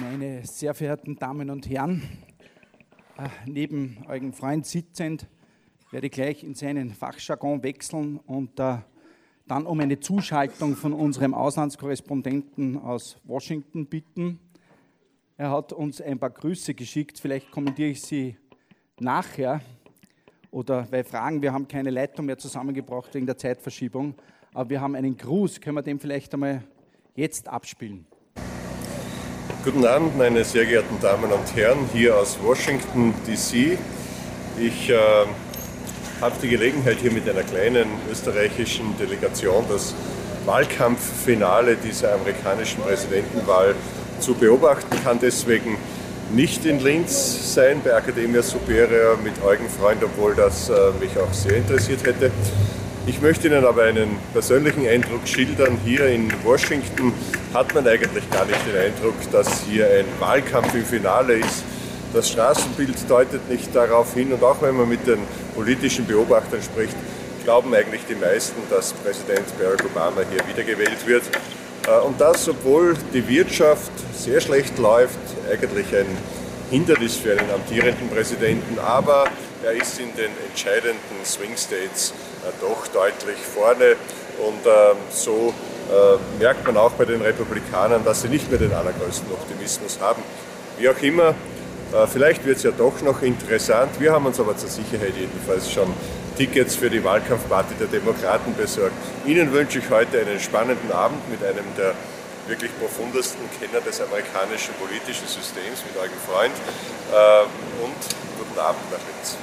Meine sehr verehrten Damen und Herren, äh, neben eurem Freund sitzend, werde ich gleich in seinen Fachjargon wechseln und äh, dann um eine Zuschaltung von unserem Auslandskorrespondenten aus Washington bitten. Er hat uns ein paar Grüße geschickt, vielleicht kommentiere ich sie nachher oder bei Fragen, wir haben keine Leitung mehr zusammengebracht wegen der Zeitverschiebung, aber wir haben einen Gruß, können wir den vielleicht einmal jetzt abspielen? Guten Abend, meine sehr geehrten Damen und Herren, hier aus Washington, DC. Ich äh, habe die Gelegenheit, hier mit einer kleinen österreichischen Delegation das Wahlkampffinale dieser amerikanischen Präsidentenwahl zu beobachten, kann deswegen nicht in Linz sein bei Academia Superior mit Eugen Freund, obwohl das äh, mich auch sehr interessiert hätte. Ich möchte Ihnen aber einen persönlichen Eindruck schildern. Hier in Washington hat man eigentlich gar nicht den Eindruck, dass hier ein Wahlkampf im Finale ist. Das Straßenbild deutet nicht darauf hin und auch wenn man mit den politischen Beobachtern spricht, glauben eigentlich die meisten, dass Präsident Barack Obama hier wiedergewählt wird. Äh, und das, obwohl die Wirtschaft sehr schlecht läuft, eigentlich ein Hindernis für einen amtierenden Präsidenten, aber er ist in den entscheidenden Swing States äh, doch deutlich vorne und ähm, so äh, merkt man auch bei den Republikanern, dass sie nicht mehr den allergrößten Optimismus haben. Wie auch immer, äh, vielleicht wird es ja doch noch interessant. Wir haben uns aber zur Sicherheit jedenfalls schon Tickets für die Wahlkampfparty der Demokraten besorgt. Ihnen wünsche ich heute einen spannenden Abend mit einem der wirklich profundesten Kenner des amerikanischen politischen Systems, mit eurem Freund. Und guten Abend nach Linz.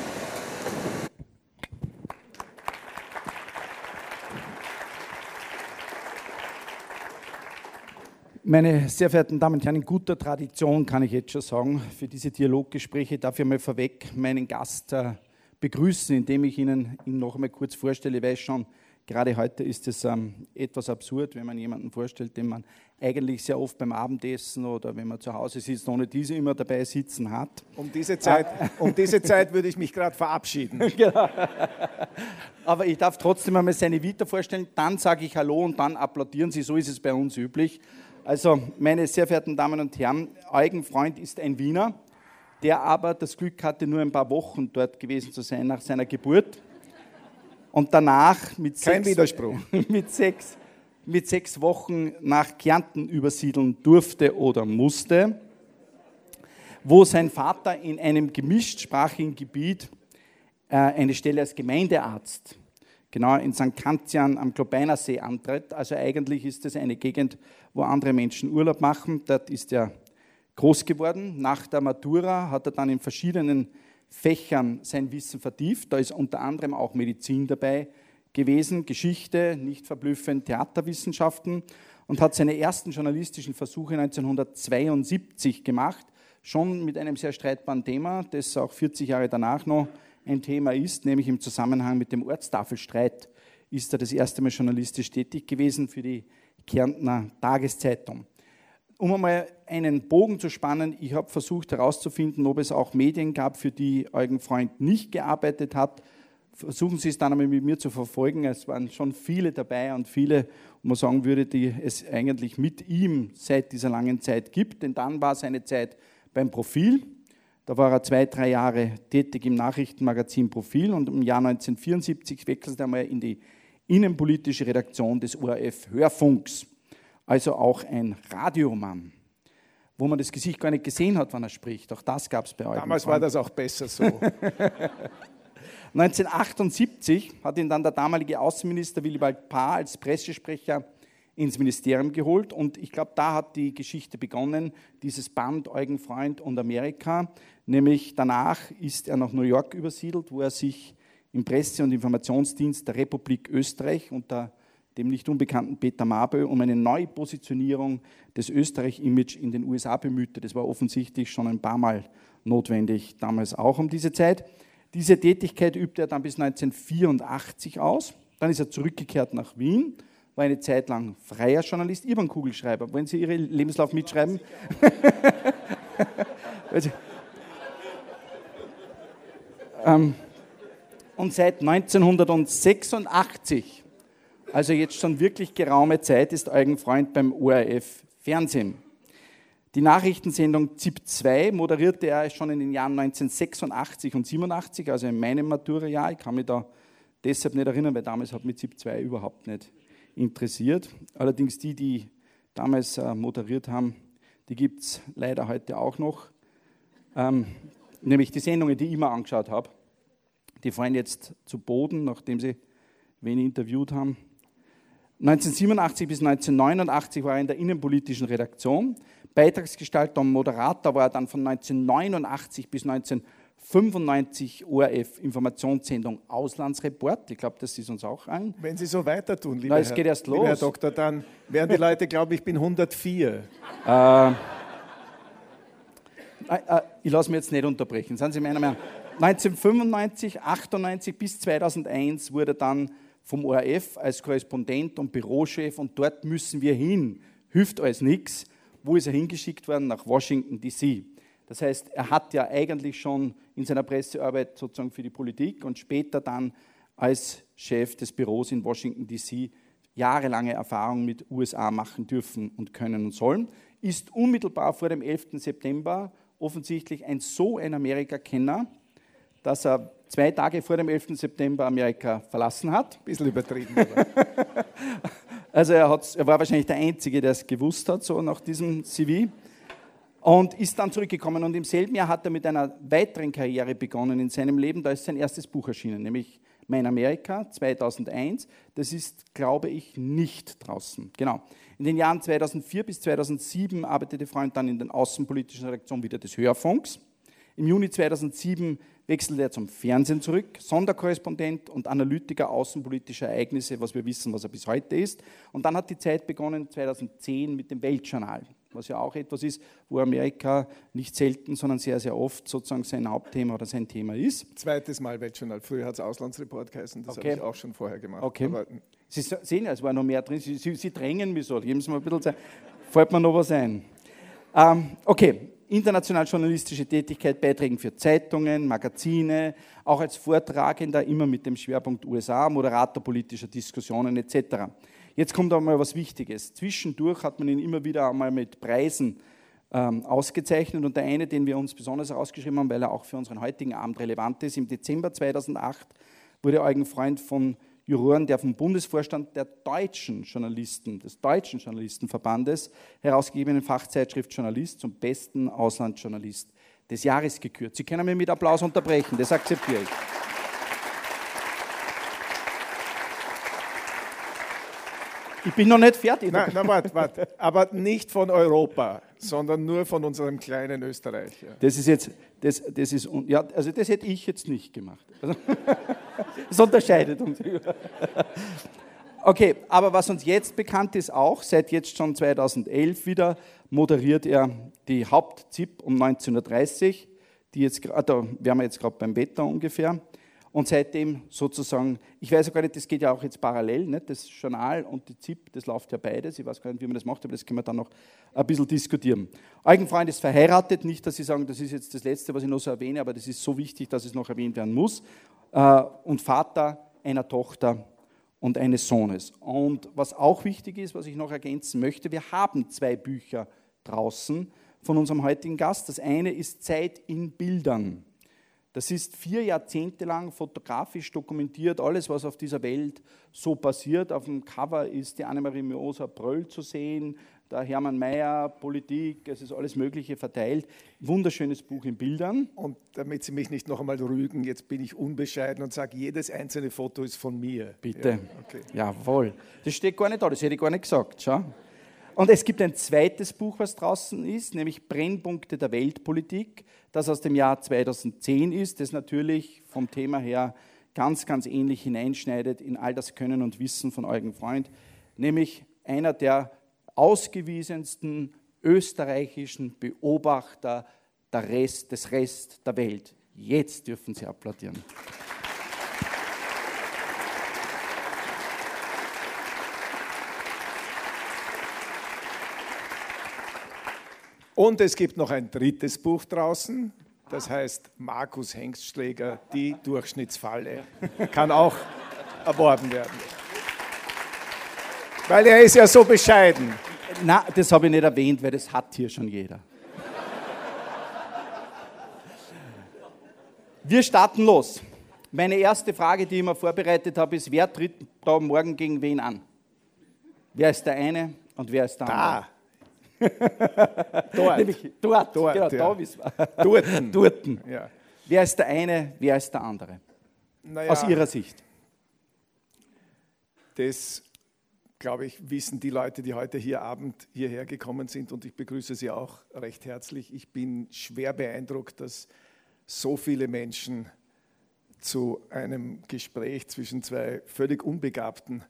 Meine sehr verehrten Damen und Herren, in guter Tradition kann ich jetzt schon sagen, für diese Dialoggespräche darf ich mal vorweg meinen Gast äh, begrüßen, indem ich Ihnen ihn noch einmal kurz vorstelle. Ich weiß schon, gerade heute ist es ähm, etwas absurd, wenn man jemanden vorstellt, den man eigentlich sehr oft beim Abendessen oder wenn man zu Hause sitzt, ohne diese immer dabei sitzen hat. Um diese Zeit, um diese Zeit würde ich mich gerade verabschieden. genau. Aber ich darf trotzdem einmal seine Vita vorstellen, dann sage ich Hallo und dann applaudieren Sie, so ist es bei uns üblich. Also, meine sehr verehrten Damen und Herren, Eugen Freund ist ein Wiener, der aber das Glück hatte, nur ein paar Wochen dort gewesen zu sein nach seiner Geburt. Und danach mit Kein sechs, mit, sechs, mit sechs Wochen nach Kärnten übersiedeln durfte oder musste, wo sein Vater in einem gemischtsprachigen Gebiet äh, eine Stelle als Gemeindearzt genau in St. Kantian am Globeiner See antritt. Also eigentlich ist es eine Gegend, wo andere Menschen Urlaub machen. Dort ist er groß geworden. Nach der Matura hat er dann in verschiedenen Fächern sein Wissen vertieft. Da ist unter anderem auch Medizin dabei gewesen, Geschichte, nicht verblüffend, Theaterwissenschaften und hat seine ersten journalistischen Versuche 1972 gemacht, schon mit einem sehr streitbaren Thema, das auch 40 Jahre danach noch ein Thema ist, nämlich im Zusammenhang mit dem Ortstafelstreit ist er das erste Mal journalistisch tätig gewesen für die Kärntner Tageszeitung. Um einmal einen Bogen zu spannen, ich habe versucht herauszufinden, ob es auch Medien gab, für die Eugen Freund nicht gearbeitet hat. Versuchen Sie es dann einmal mit mir zu verfolgen. Es waren schon viele dabei und viele, wo man sagen würde, die es eigentlich mit ihm seit dieser langen Zeit gibt. Denn dann war seine Zeit beim Profil, da war er zwei, drei Jahre tätig im Nachrichtenmagazin Profil und im Jahr 1974 wechselte er mal in die innenpolitische Redaktion des ORF Hörfunks, also auch ein Radiomann, wo man das Gesicht gar nicht gesehen hat, wann er spricht. Auch das gab es bei euch. Damals war das auch besser so. 1978 hat ihn dann der damalige Außenminister Willibald Paar als Pressesprecher ins Ministerium geholt und ich glaube, da hat die Geschichte begonnen, dieses Band Eugen Freund und Amerika. Nämlich danach ist er nach New York übersiedelt, wo er sich im Presse- und Informationsdienst der Republik Österreich unter dem nicht unbekannten Peter Mabö um eine Neupositionierung des Österreich-Image in den USA bemühte. Das war offensichtlich schon ein paar Mal notwendig, damals auch um diese Zeit. Diese Tätigkeit übte er dann bis 1984 aus. Dann ist er zurückgekehrt nach Wien war eine Zeit lang freier Journalist. Ich bin Kugelschreiber. Wollen Sie Ihren Lebenslauf mitschreiben? ähm, und seit 1986 also jetzt schon wirklich geraume Zeit, ist Eugen Freund beim ORF Fernsehen. Die Nachrichtensendung ZIP 2 moderierte er schon in den Jahren 1986 und 87, also in meinem Matura-Jahr. Ich kann mich da deshalb nicht erinnern, weil damals hat mich ZIP 2 überhaupt nicht interessiert. Allerdings die, die damals äh, moderiert haben, die gibt es leider heute auch noch. Ähm, nämlich die Sendungen, die ich immer angeschaut habe. Die fallen jetzt zu Boden, nachdem sie wen interviewt haben. 1987 bis 1989 war er in der innenpolitischen Redaktion. Beitragsgestalter und Moderator war er dann von 1989 bis 1995 ORF Informationssendung Auslandsreport. Ich glaube, das ist uns auch allen. Wenn Sie so weiter tun, lieber, Na, es geht erst los. Herr Doktor, dann werden die Leute glauben, ich bin 104. Äh, äh, ich lasse mich jetzt nicht unterbrechen. Sind Sie meiner Meinung? 1995, 98 bis 2001 wurde dann vom ORF als Korrespondent und Bürochef und dort müssen wir hin. Hilft alles nichts. Wo ist er hingeschickt worden? Nach Washington, D.C. Das heißt, er hat ja eigentlich schon in seiner Pressearbeit sozusagen für die Politik und später dann als Chef des Büros in Washington, D.C. jahrelange Erfahrung mit USA machen dürfen und können und sollen, ist unmittelbar vor dem 11. September offensichtlich ein so ein Amerika-Kenner, dass er zwei Tage vor dem 11. September Amerika verlassen hat. Ein bisschen übertrieben. also er, er, war wahrscheinlich der Einzige, der es gewusst hat, so nach diesem CV. Und ist dann zurückgekommen. Und im selben Jahr hat er mit einer weiteren Karriere begonnen in seinem Leben. Da ist sein erstes Buch erschienen, nämlich Mein Amerika 2001. Das ist, glaube ich, nicht draußen. Genau. In den Jahren 2004 bis 2007 arbeitete Freund dann in den außenpolitischen Redaktionen wieder des Hörfunks. Im Juni 2007 wechselte er zum Fernsehen zurück, Sonderkorrespondent und Analytiker außenpolitischer Ereignisse, was wir wissen, was er bis heute ist. Und dann hat die Zeit begonnen 2010 mit dem Weltjournal, was ja auch etwas ist, wo Amerika nicht selten, sondern sehr, sehr oft sozusagen sein Hauptthema oder sein Thema ist. Zweites Mal Weltjournal. Früher hat es Auslandsreport geheißen, das Okay. habe ich auch schon vorher gemacht. Okay. Aber Sie sehen ja, es war noch mehr drin. Sie, Sie, Sie drängen mich so. Geben Sie mir ein bisschen Zeit. Fällt mir noch was ein. Ähm, okay, international journalistische Tätigkeit, Beiträgen für Zeitungen, Magazine, auch als Vortragender, immer mit dem Schwerpunkt USA, Moderator politischer Diskussionen etc. Jetzt kommt einmal was Wichtiges. Zwischendurch hat man ihn immer wieder einmal mit Preisen ähm, ausgezeichnet und der eine, den wir uns besonders herausgeschrieben haben, weil er auch für unseren heutigen Abend relevant ist, im Dezember 2008 wurde Eugen Freund von Juroren der vom Bundesvorstand der deutschen Journalisten, des Deutschen Journalistenverbandes herausgegebenen Fachzeitschrift Journalist zum besten Auslandsjournalist des Jahres gekürt. Sie können mich mit Applaus unterbrechen, das akzeptiere ich. Ich bin noch nicht fertig. na, na warte, warte. Aber nicht von Europa, sondern nur von unserem kleinen Österreich. Ja. Das ist jetzt, das, das ist, ja, also das hätte ich jetzt nicht gemacht. Also, Das unterscheidet uns. Okay, aber was uns jetzt bekannt ist auch, seit jetzt schon 2011 wieder, moderiert er die Haupt-ZIP um 19.30 Uhr, die jetzt, da wären wir jetzt gerade beim Wetter ungefähr. Und seitdem sozusagen, ich weiß ja gar nicht, das geht ja auch jetzt parallel, nicht? das Journal und die ZIP, das läuft ja beides. Ich weiß gar nicht, wie man das macht, aber das können wir dann noch ein bisschen diskutieren. Eugen Freund ist verheiratet, nicht, dass Sie sagen, das ist jetzt das Letzte, was ich noch so erwähne, aber das ist so wichtig, dass es noch erwähnt werden muss. Äh, Und Vater einer Tochter und eines Sohnes. Und was auch wichtig ist, was ich noch ergänzen möchte, wir haben zwei Bücher draußen von unserem heutigen Gast. Das eine ist Zeit in Bildern. Das ist vier Jahrzehnte lang fotografisch dokumentiert, alles, was auf dieser Welt so passiert. Auf dem Cover ist die Annemarie Miosa Bröll zu sehen, der Hermann Mayer, Politik, es ist alles Mögliche verteilt. Wunderschönes Buch in Bildern. Und damit Sie mich nicht noch einmal rügen, jetzt bin ich unbescheiden und sage, jedes einzelne Foto ist von mir. Bitte. Ja, okay. Jawohl. Das steht gar nicht da, das hätte ich gar nicht gesagt. Schau. Und es gibt ein zweites Buch, was draußen ist, nämlich Brennpunkte der Weltpolitik, das aus dem Jahr 2010 ist, das natürlich vom Thema her ganz, ganz ähnlich hineinschneidet in all das Können und Wissen von Eugen Freund, nämlich einer der ausgewiesensten österreichischen Beobachter Rest, des Rest der Welt. Jetzt dürfen Sie applaudieren. Und es gibt noch ein drittes Buch draußen, das heißt Markus Hengstschläger, die Durchschnittsfalle. Kann auch erworben werden. Weil er ist ja so bescheiden. Na, das habe ich nicht erwähnt, weil das hat hier schon jeder. Wir starten los. Meine erste Frage, die ich mir vorbereitet habe, ist, wer tritt da morgen gegen wen an? Wer ist der eine und wer ist der andere? Dort. Nämlich dort, Dort, genau, ja. da wissen wir. Dorten. Dorten. Ja. Wer ist der eine, wer ist der andere? Naja, Aus Ihrer Sicht. Das, glaube ich, wissen die Leute, die heute hier Abend hierher gekommen sind und ich begrüße Sie auch recht herzlich. Ich bin schwer beeindruckt, dass so viele Menschen zu einem Gespräch zwischen zwei völlig Unbegabten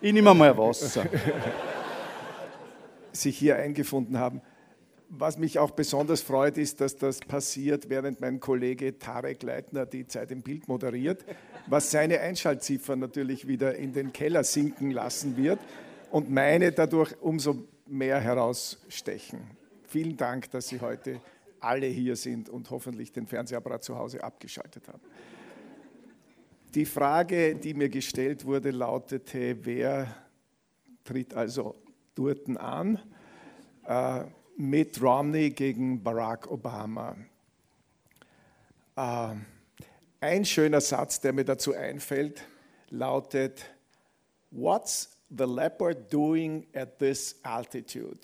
Ich nehme mal Wasser. sich hier eingefunden haben. Was mich auch besonders freut, ist, dass das passiert, während mein Kollege Tarek Leitner die Zeit im Bild moderiert, was seine Einschaltziffern natürlich wieder in den Keller sinken lassen wird und meine dadurch umso mehr herausstechen. Vielen Dank, dass Sie heute alle hier sind und hoffentlich den Fernsehapparat zu Hause abgeschaltet haben. Die Frage, die mir gestellt wurde, lautete, wer tritt also Durten an? Äh, Mitt Romney gegen Barack Obama. Äh, ein schöner Satz, der mir dazu einfällt, lautet, What's the leopard doing at this altitude?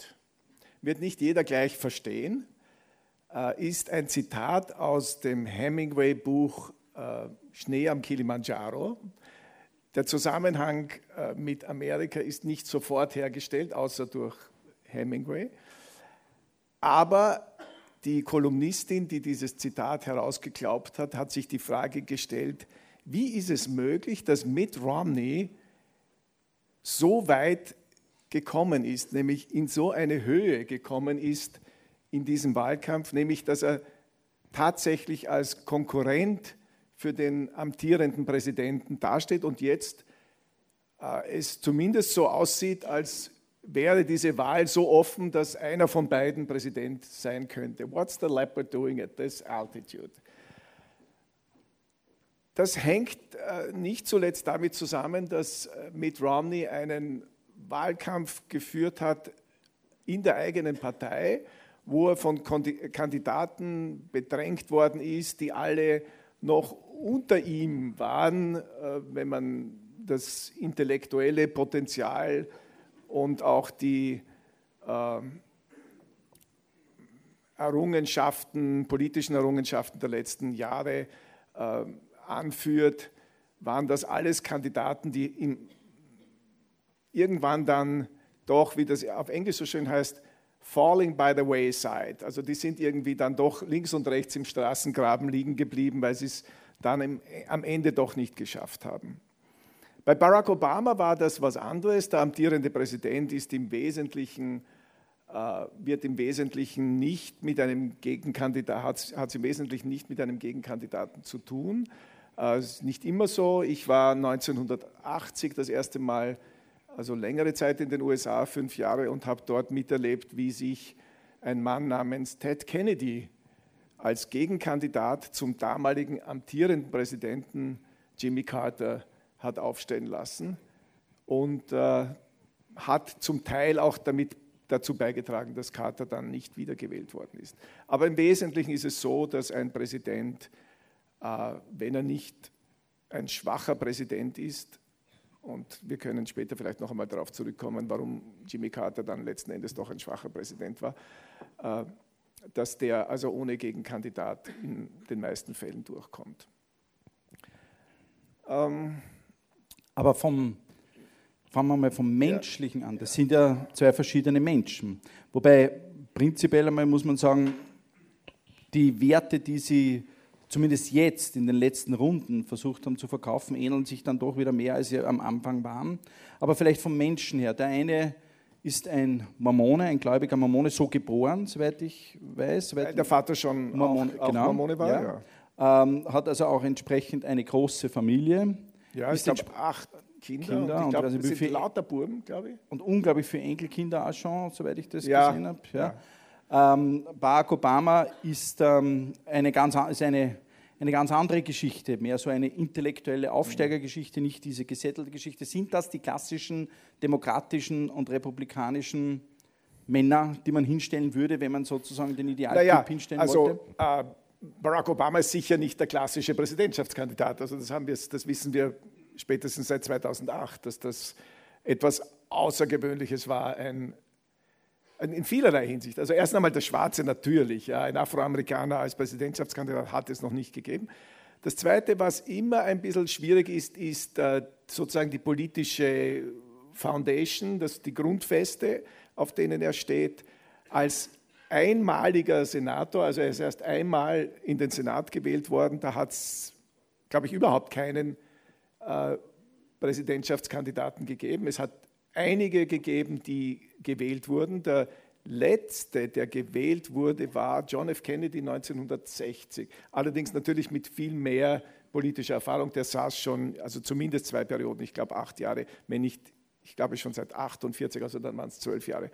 Wird nicht jeder gleich verstehen, äh, ist ein Zitat aus dem Hemingway-Buch äh, Schnee am Kilimanjaro. Der Zusammenhang äh, mit Amerika ist nicht sofort hergestellt, außer durch Hemingway. Aber die Kolumnistin, die dieses Zitat herausgeglaubt hat, hat sich die Frage gestellt, wie ist es möglich, dass Mitt Romney so weit gekommen ist, nämlich in so eine Höhe gekommen ist in diesem Wahlkampf, nämlich dass er tatsächlich als Konkurrent für den amtierenden Präsidenten dasteht und jetzt äh, es zumindest so aussieht, als wäre diese Wahl so offen, dass einer von beiden Präsident sein könnte. What's the leopard doing at this altitude? Das hängt äh, nicht zuletzt damit zusammen, dass äh, Mitt Romney einen Wahlkampf geführt hat in der eigenen Partei, wo er von Kandidaten bedrängt worden ist, die alle noch unter ihm waren, äh, wenn man das intellektuelle Potenzial und auch die äh, Errungenschaften, politischen Errungenschaften der letzten Jahre äh, anführt, waren das alles Kandidaten, die irgendwann dann doch, wie das auf Englisch so schön heißt, falling by the wayside. Also die sind irgendwie dann doch links und rechts im Straßengraben liegen geblieben, weil sie es dann am Ende doch nicht geschafft haben. Bei Barack Obama war das was anderes. Der amtierende Präsident ist im Wesentlichen, äh, wird im Wesentlichen nicht mit einem Gegenkandidaten, hat, hat im Wesentlichen nicht mit einem Gegenkandidaten zu tun. Äh, ist nicht immer so. Ich war 1980 das erste Mal, also längere Zeit in den USA, fünf Jahre, und habe dort miterlebt, wie sich ein Mann namens Ted Kennedy als Gegenkandidat zum damaligen amtierenden Präsidenten Jimmy Carter hat aufstellen lassen und äh, hat zum Teil auch damit dazu beigetragen, dass Carter dann nicht wiedergewählt worden ist. Aber im Wesentlichen ist es so, dass ein Präsident, äh, wenn er nicht ein schwacher Präsident ist, und wir können später vielleicht noch einmal darauf zurückkommen, warum Jimmy Carter dann letzten Endes doch ein schwacher Präsident war, äh, dass der also ohne Gegenkandidat in den meisten Fällen durchkommt. Ähm, Aber vom, fangen wir mal vom Menschlichen an. Das sind ja zwei verschiedene Menschen. Wobei prinzipiell einmal muss man sagen, die Werte, die sie zumindest jetzt in den letzten Runden versucht haben zu verkaufen, ähneln sich dann doch wieder mehr, als sie am Anfang waren. Aber vielleicht vom Menschen her. Der eine ist ein Mormone, ein gläubiger Mormone, so geboren, soweit ich weiß. Weil der Vater schon Mormon, auch, auch genau, Mormone war. ja. Ja, Ähm, hat also auch entsprechend eine große Familie. ja Ist ich glaube acht Kinder. Kinder und ich glaube, also sind viel- lauter Buben, glaube ich. und unglaublich viele Enkelkinder auch schon, soweit ich das Ja, gesehen habe. Ja. Ähm, Barack Obama ist, ähm, eine ganz, an- ist eine, eine ganz andere Geschichte, mehr so eine intellektuelle Aufsteigergeschichte, nicht diese gesättelte Geschichte. Sind das die klassischen demokratischen und republikanischen Männer, die man hinstellen würde, wenn man sozusagen den Idealtyp naja, hinstellen also, wollte? Äh, Barack Obama ist sicher nicht der klassische Präsidentschaftskandidat. Also das, haben wir, das wissen wir spätestens seit 2008, dass das etwas Außergewöhnliches war, ein, in vielerlei Hinsicht. Also erst einmal der Schwarze natürlich, ja, ein Afroamerikaner als Präsidentschaftskandidat hat es noch nicht gegeben. Das Zweite, was immer ein bisschen schwierig ist, ist äh, sozusagen die politische Foundation, das, die Grundfeste, auf denen er steht. Als einmaliger Senator, also er ist erst einmal in den Senat gewählt worden, da hat es, glaube ich, überhaupt keinen äh, Präsidentschaftskandidaten gegeben. Es hat einige gegeben, die gewählt wurden. Der letzte, der gewählt wurde, war John F. Kennedy 1960. Allerdings natürlich mit viel mehr politischer Erfahrung. Der saß schon, also zumindest zwei Perioden, ich glaube acht Jahre, wenn nicht, ich glaube schon seit 48, also dann waren es zwölf Jahre,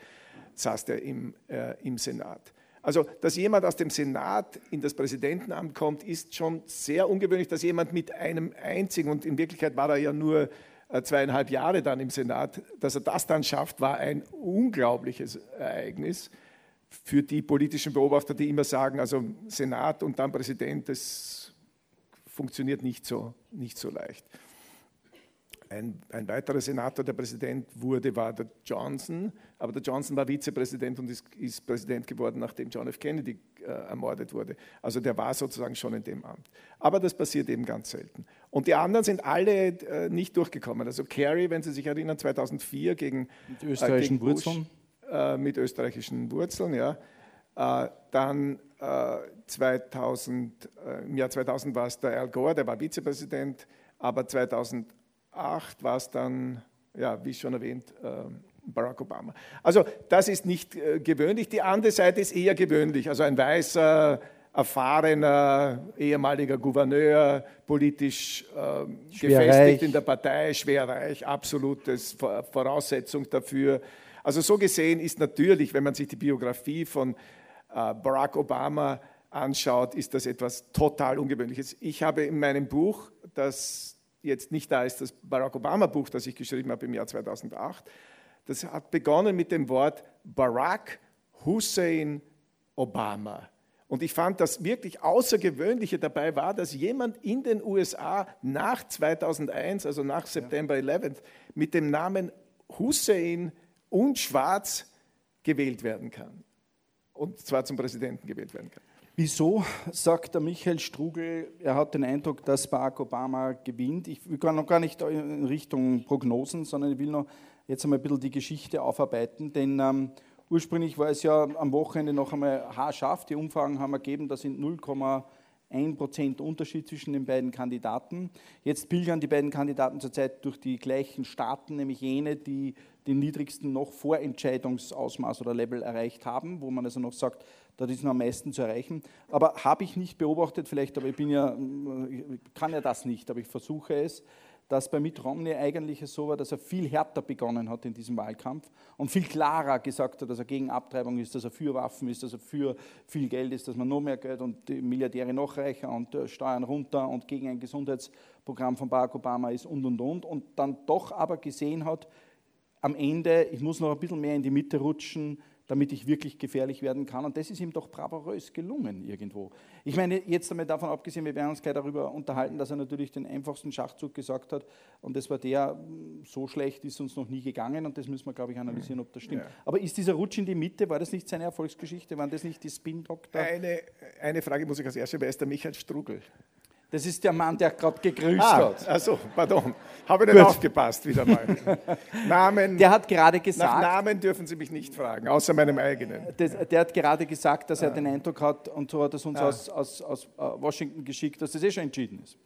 saß der im, äh, im Senat. Also, dass jemand aus dem Senat in das Präsidentenamt kommt, ist schon sehr ungewöhnlich, dass jemand mit einem einzigen, und in Wirklichkeit war er ja nur zweieinhalb Jahre dann im Senat, dass er das dann schafft, war ein unglaubliches Ereignis für die politischen Beobachter, die immer sagen, also Senat und dann Präsident, das funktioniert nicht so, nicht so leicht. Ein, ein, weiterer Senator, der Präsident wurde, war der Johnson, aber der Johnson war Vizepräsident und ist, ist Präsident geworden, nachdem John F. Kennedy äh, ermordet wurde. Also der war sozusagen schon in dem Amt. Aber das passiert eben ganz selten. Und die anderen sind alle äh, nicht durchgekommen. Also Kerry, wenn Sie sich erinnern, 2004 gegen mit österreichischen äh, gegen Bush, Wurzeln. Äh, mit österreichischen Wurzeln, ja. Äh, dann 2000, äh, im Jahr 2000 war es der Al Gore, der war Vizepräsident, aber 2000 2008 war es dann, ja, wie schon erwähnt, ähm, Barack Obama. Also das ist nicht äh, gewöhnlich. Die andere Seite ist eher gewöhnlich. Also ein weißer, erfahrener ehemaliger Gouverneur, politisch äh, gefestigt in der Partei, schwerreich, absolutes Voraussetzung dafür. Also so gesehen ist natürlich, wenn man sich die Biografie von äh, Barack Obama anschaut, ist das etwas total Ungewöhnliches. Ich habe in meinem Buch, das jetzt nicht da ist, das Barack Obama-Buch, das ich geschrieben habe im Jahr 2008. Das hat begonnen mit dem Wort Barack Hussein Obama. Und ich fand, das wirklich Außergewöhnliche dabei war, dass jemand in den USA nach 2001, also nach September 11, mit dem Namen Hussein und Schwarz gewählt werden kann. Und zwar zum Präsidenten gewählt werden kann. Wieso sagt der Michael Strugel, er hat den Eindruck, dass Barack Obama gewinnt? Ich will noch gar nicht in Richtung Prognosen, sondern ich will noch jetzt einmal ein bisschen die Geschichte aufarbeiten, denn ähm, ursprünglich war es ja am Wochenende noch einmal haarscharf. Die Umfragen haben ergeben, das sind 0,1 Prozent Unterschied zwischen den beiden Kandidaten. Jetzt pilgern die beiden Kandidaten zurzeit durch die gleichen Staaten, nämlich jene, die den niedrigsten noch Vorentscheidungsausmaß oder Level erreicht haben, wo man also noch sagt, dort ist noch am meisten zu erreichen. Aber habe ich nicht beobachtet, vielleicht, aber ich bin ja, kann ja das nicht, aber ich versuche es, dass bei Mitt Romney eigentlich so war, dass er viel härter begonnen hat in diesem Wahlkampf und viel klarer gesagt hat, dass er gegen Abtreibung ist, dass er für Waffen ist, dass er für viel Geld ist, dass man noch mehr Geld und die Milliardäre noch reicher und äh, Steuern runter und gegen ein Gesundheitsprogramm von Barack Obama ist und und und und dann doch aber gesehen hat, am Ende, ich muss noch ein bisschen mehr in die Mitte rutschen, damit ich wirklich gefährlich werden kann. Und das ist ihm doch bravourös gelungen irgendwo. Ich meine, jetzt einmal davon abgesehen, wir werden uns gleich darüber unterhalten, dass er natürlich den einfachsten Schachzug gesagt hat. Und das war der, so schlecht ist uns noch nie gegangen. Und das müssen wir, glaube ich, analysieren, ob das stimmt. Ja. Aber ist dieser Rutsch in die Mitte, war das nicht seine Erfolgsgeschichte? Waren das nicht die Spin-Doktor? Eine, eine Frage muss ich als erstes, wer ist der Michael Strugel? Das ist der Mann, der gerade gegrüßt ah, hat. Also, pardon. Habe ich nicht aufgepasst wieder mal. Namen. Der hat gerade gesagt. Nach Namen dürfen Sie mich nicht fragen, außer meinem eigenen. Das, der hat gerade gesagt, dass er ah. den Eindruck hat, und so hat es uns ah. aus, aus, aus äh, Washington geschickt, dass das eh schon entschieden ist.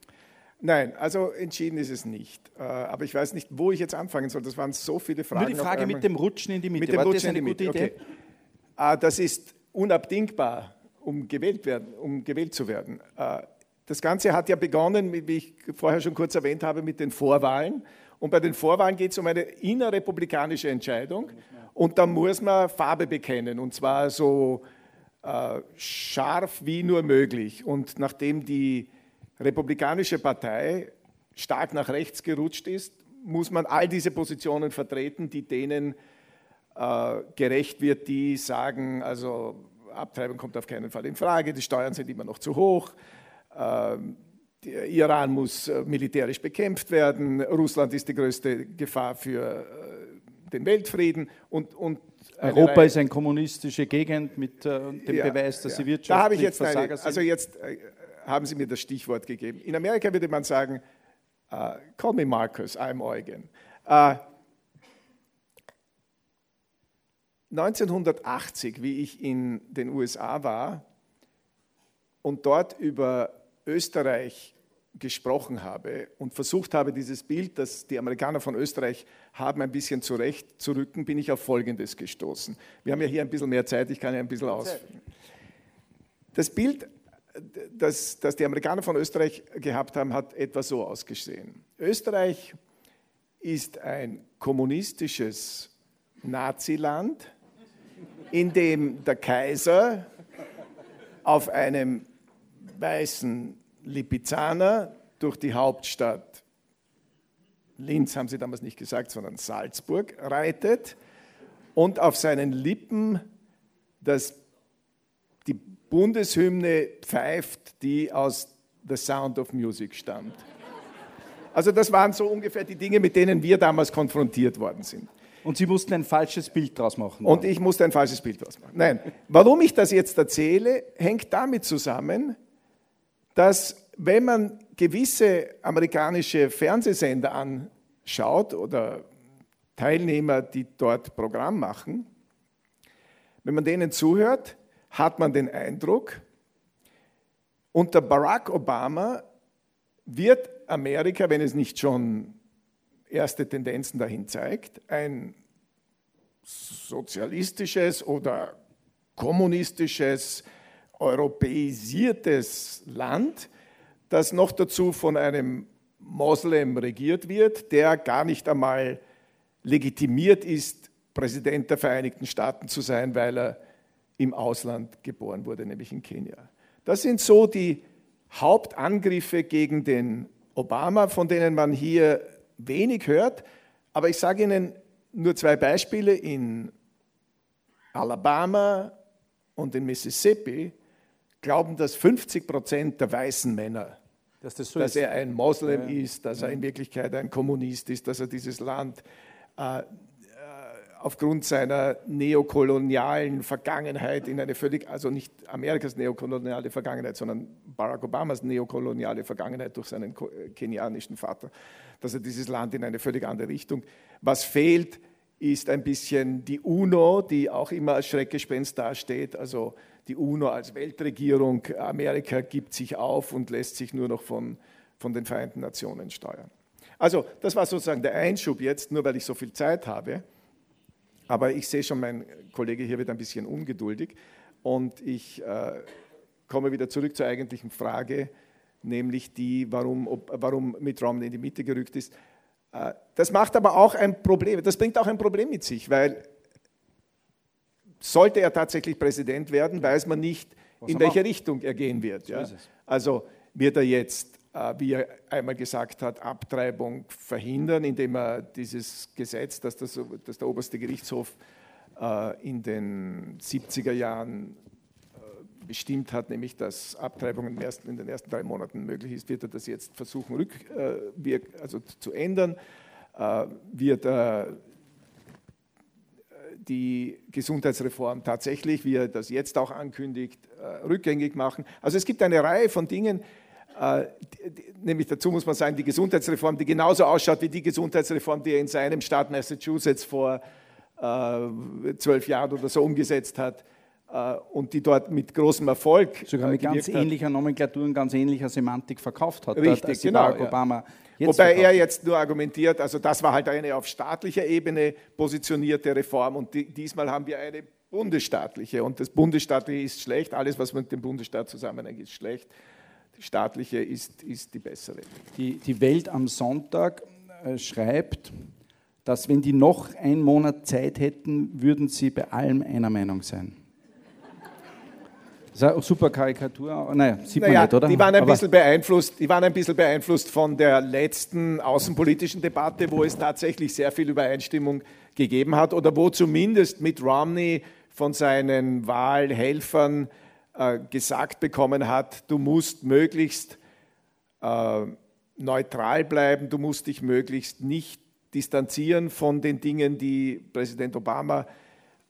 Nein, also entschieden ist es nicht. Äh, aber ich weiß nicht, wo ich jetzt anfangen soll. Das waren so viele Fragen. Nur die Frage mit dem Rutschen in die Mitte. Mit dem War Rutschen das eine gute Idee? Okay. Ah, das ist unabdingbar, um gewählt, werden, um gewählt zu werden. Das Ganze hat ja begonnen, wie ich vorher schon kurz erwähnt habe, mit den Vorwahlen. Und bei den Vorwahlen geht es um eine innerrepublikanische Entscheidung. Und da muss man Farbe bekennen. Und zwar so äh, scharf wie nur möglich. Und nachdem die Republikanische Partei stark nach rechts gerutscht ist, muss man all diese Positionen vertreten, die denen äh, gerecht wird, die sagen, also Abtreibung kommt auf keinen Fall in Frage, die Steuern sind immer noch zu hoch, Iran muss äh, militärisch bekämpft werden, Russland ist die größte Gefahr für äh, den Weltfrieden und, und Europa ist eine kommunistische Gegend mit äh, dem ja, Beweis, dass ja. sie Wirtschaft da habe ich jetzt eine, Also jetzt haben Sie mir das Stichwort gegeben. In Amerika würde man sagen, uh, call me Marcus, I'm Eugen. Uh, 1980, wie ich in den USA war und dort über Österreich gesprochen habe und versucht habe, dieses Bild, das die Amerikaner von Österreich haben, ein bisschen zurechtzurücken, bin ich auf Folgendes gestoßen. Wir haben ja hier ein bisschen mehr Zeit, ich kann ja ein bisschen ausführen. Das Bild, das, das die Amerikaner von Österreich gehabt haben, hat etwa so ausgesehen. Österreich ist ein kommunistisches Naziland, in dem der Kaiser auf einem weißen Lipizzaner durch die Hauptstadt Linz, haben sie damals nicht gesagt, sondern Salzburg, reitet und auf seinen Lippen das, die Bundeshymne pfeift, die aus The Sound of Music stammt. Also das waren so ungefähr die Dinge, mit denen wir damals konfrontiert worden sind. Und Sie mussten ein falsches Bild draus machen. Und ich musste ein falsches Bild draus machen. Nein, warum ich das jetzt erzähle, hängt damit zusammen, dass wenn man gewisse amerikanische Fernsehsender anschaut oder Teilnehmer, die dort Programm machen, wenn man denen zuhört, hat man den Eindruck, unter Barack Obama wird Amerika, wenn es nicht schon erste Tendenzen dahin zeigt, ein sozialistisches oder kommunistisches europäisiertes Land, das noch dazu von einem Moslem regiert wird, der gar nicht einmal legitimiert ist, Präsident der Vereinigten Staaten zu sein, weil er im Ausland geboren wurde, nämlich in Kenia. Das sind so die Hauptangriffe gegen den Obama, von denen man hier wenig hört. Aber ich sage Ihnen nur zwei Beispiele. In Alabama und in Mississippi glauben das 50 Prozent der weißen Männer, dass, das so dass er ein Moslem ja. ist, dass er in Wirklichkeit ein Kommunist ist, dass er dieses Land äh, äh, aufgrund seiner neokolonialen Vergangenheit in eine völlig, also nicht Amerikas neokoloniale Vergangenheit, sondern Barack Obamas neokoloniale Vergangenheit durch seinen kenianischen Vater, dass er dieses Land in eine völlig andere Richtung. Was fehlt, ist ein bisschen die UNO, die auch immer als Schreckgespenst dasteht, also die UNO als Weltregierung, Amerika gibt sich auf und lässt sich nur noch von, von den Vereinten Nationen steuern. Also das war sozusagen der Einschub jetzt, nur weil ich so viel Zeit habe. Aber ich sehe schon, mein Kollege hier wird ein bisschen ungeduldig und ich äh, komme wieder zurück zur eigentlichen Frage, nämlich die, warum, ob, warum Mitt Romney in die Mitte gerückt ist. Äh, das macht aber auch ein Problem, das bringt auch ein Problem mit sich, weil sollte er tatsächlich Präsident werden, weiß man nicht, Was in welche macht? Richtung er gehen wird. Ja? Also wird er jetzt, äh, wie er einmal gesagt hat, Abtreibung verhindern, indem er dieses Gesetz, das, das, das der oberste Gerichtshof äh, in den 70er Jahren äh, bestimmt hat, nämlich dass Abtreibung in den, ersten, in den ersten drei Monaten möglich ist, wird er das jetzt versuchen rückwirk, also zu ändern. Wird er die Gesundheitsreform tatsächlich, wie er das jetzt auch ankündigt, äh, rückgängig machen. Also es gibt eine Reihe von Dingen, äh, nämlich dazu muss man sagen, die Gesundheitsreform, die genauso ausschaut wie die Gesundheitsreform, die er in seinem Staat Massachusetts vor äh, zwölf Jahren oder so umgesetzt hat und die dort mit großem Erfolg sogar mit ganz ähnlicher Nomenklatur und ganz ähnlicher Semantik verkauft hat. Richtig, genau. Barack Obama Jetzt Wobei er jetzt nur argumentiert, also das war halt eine auf staatlicher Ebene positionierte Reform und die, diesmal haben wir eine bundesstaatliche und das bundesstaatliche ist schlecht, alles was mit dem Bundesstaat zusammenhängt ist schlecht. Die staatliche ist, ist die bessere. Die, die Welt am Sonntag äh, schreibt, dass wenn die noch einen Monat Zeit hätten, würden sie bei allem einer Meinung sein. Das ist eine super Karikatur. Naja, sieht naja, man nicht, oder? Die waren, ein Aber- bisschen beeinflusst, die waren ein bisschen beeinflusst von der letzten außenpolitischen Debatte, wo es tatsächlich sehr viel Übereinstimmung gegeben hat oder wo zumindest mit Romney von seinen Wahlhelfern äh, gesagt bekommen hat, du musst möglichst äh, neutral bleiben, du musst dich möglichst nicht distanzieren von den Dingen, die Präsident Obama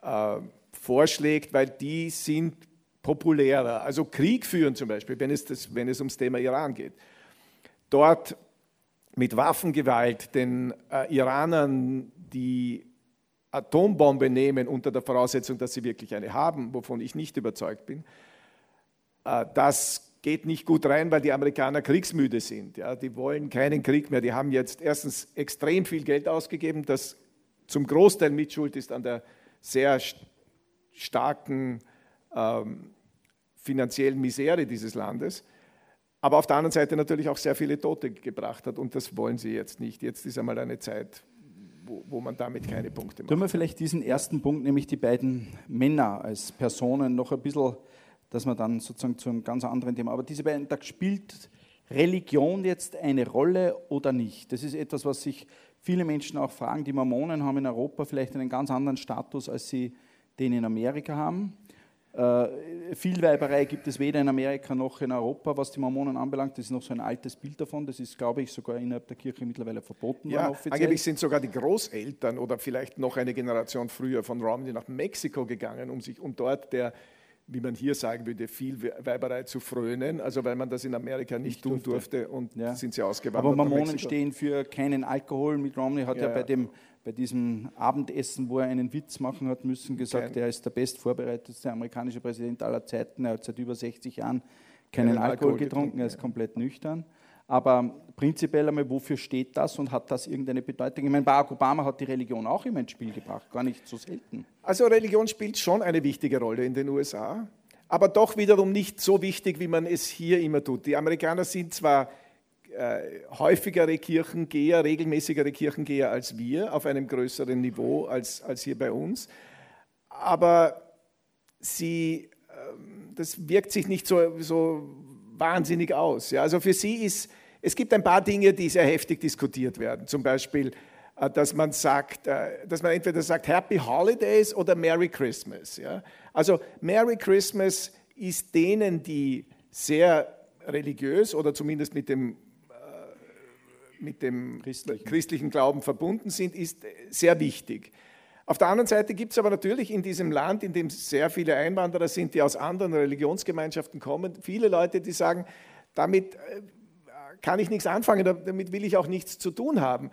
äh, vorschlägt, weil die sind populärer. Also Krieg führen zum Beispiel, wenn es, das, wenn es ums Thema Iran geht. Dort mit Waffengewalt den äh, Iranern die Atombombe nehmen, unter der Voraussetzung, dass sie wirklich eine haben, wovon ich nicht überzeugt bin, äh, das geht nicht gut rein, weil die Amerikaner kriegsmüde sind. Ja, die wollen keinen Krieg mehr. Die haben jetzt erstens extrem viel Geld ausgegeben, das zum Großteil mitschuld ist an der sehr st- starken ähm, finanziellen Misere dieses Landes, aber auf der anderen Seite natürlich auch sehr viele Tote gebracht hat und das wollen sie jetzt nicht. Jetzt ist einmal eine Zeit, wo, wo man damit keine Punkte Tun macht. wir vielleicht diesen ersten Punkt, nämlich die beiden Männer als Personen, noch ein bisschen, dass wir dann sozusagen zu einem ganz anderen Thema. Aber diese beiden, da spielt Religion jetzt eine Rolle oder nicht? Das ist etwas, was sich viele Menschen auch fragen. Die Mormonen haben in Europa vielleicht einen ganz anderen Status, als sie den in Amerika haben. Äh, Vielweiberei gibt es weder in Amerika noch in Europa, was die Mormonen anbelangt. Das ist noch so ein altes Bild davon. Das ist, glaube ich, sogar innerhalb der Kirche mittlerweile verboten worden Ja, offiziell. angeblich sind sogar die Großeltern oder vielleicht noch eine Generation früher von Romney nach Mexiko gegangen, um sich um dort der, wie man hier sagen würde, Vielweiberei zu frönen. Also weil man das in Amerika nicht, tun durfte und Ja. sind sie ausgewandert. Aber Mormonen stehen für keinen Alkohol. Mit Romney hat ja, Ja. bei, dem, bei diesem Abendessen, wo er einen Witz machen hat müssen, gesagt, Kein- er ist der bestvorbereitete amerikanische Präsident aller Zeiten. Er hat seit über 60 Jahren keinen, Alkohol, Alkohol getrunken, getrunken, er ist komplett nüchtern. Aber prinzipiell einmal, wofür steht das und hat das irgendeine Bedeutung? Ich meine, Barack Obama hat die Religion auch immer ins Spiel gebracht, gar nicht so selten. Also Religion spielt schon eine wichtige Rolle in den USA, aber doch wiederum nicht so wichtig, wie man es hier immer tut. Die Amerikaner sind zwar äh, häufigere Kirchengeher, regelmäßigere Kirchengeher als wir, auf einem größeren Niveau als, als hier bei uns, aber sie, ähm, das wirkt sich nicht so, so wahnsinnig aus. Ja? Also für sie ist, es gibt ein paar Dinge, die sehr heftig diskutiert werden. Zum Beispiel, äh, dass man sagt, äh, dass man entweder sagt Happy Holidays oder Merry Christmas. Ja? Also Merry Christmas ist denen, die sehr religiös oder zumindest mit dem mit dem Christlichen. christlichen Glauben verbunden sind, ist sehr wichtig. Auf der anderen Seite gibt es aber natürlich in diesem Land, in dem sehr viele Einwanderer sind, die aus anderen Religionsgemeinschaften kommen, viele Leute, die sagen, damit äh, kann ich nichts anfangen, damit will ich auch nichts zu tun haben.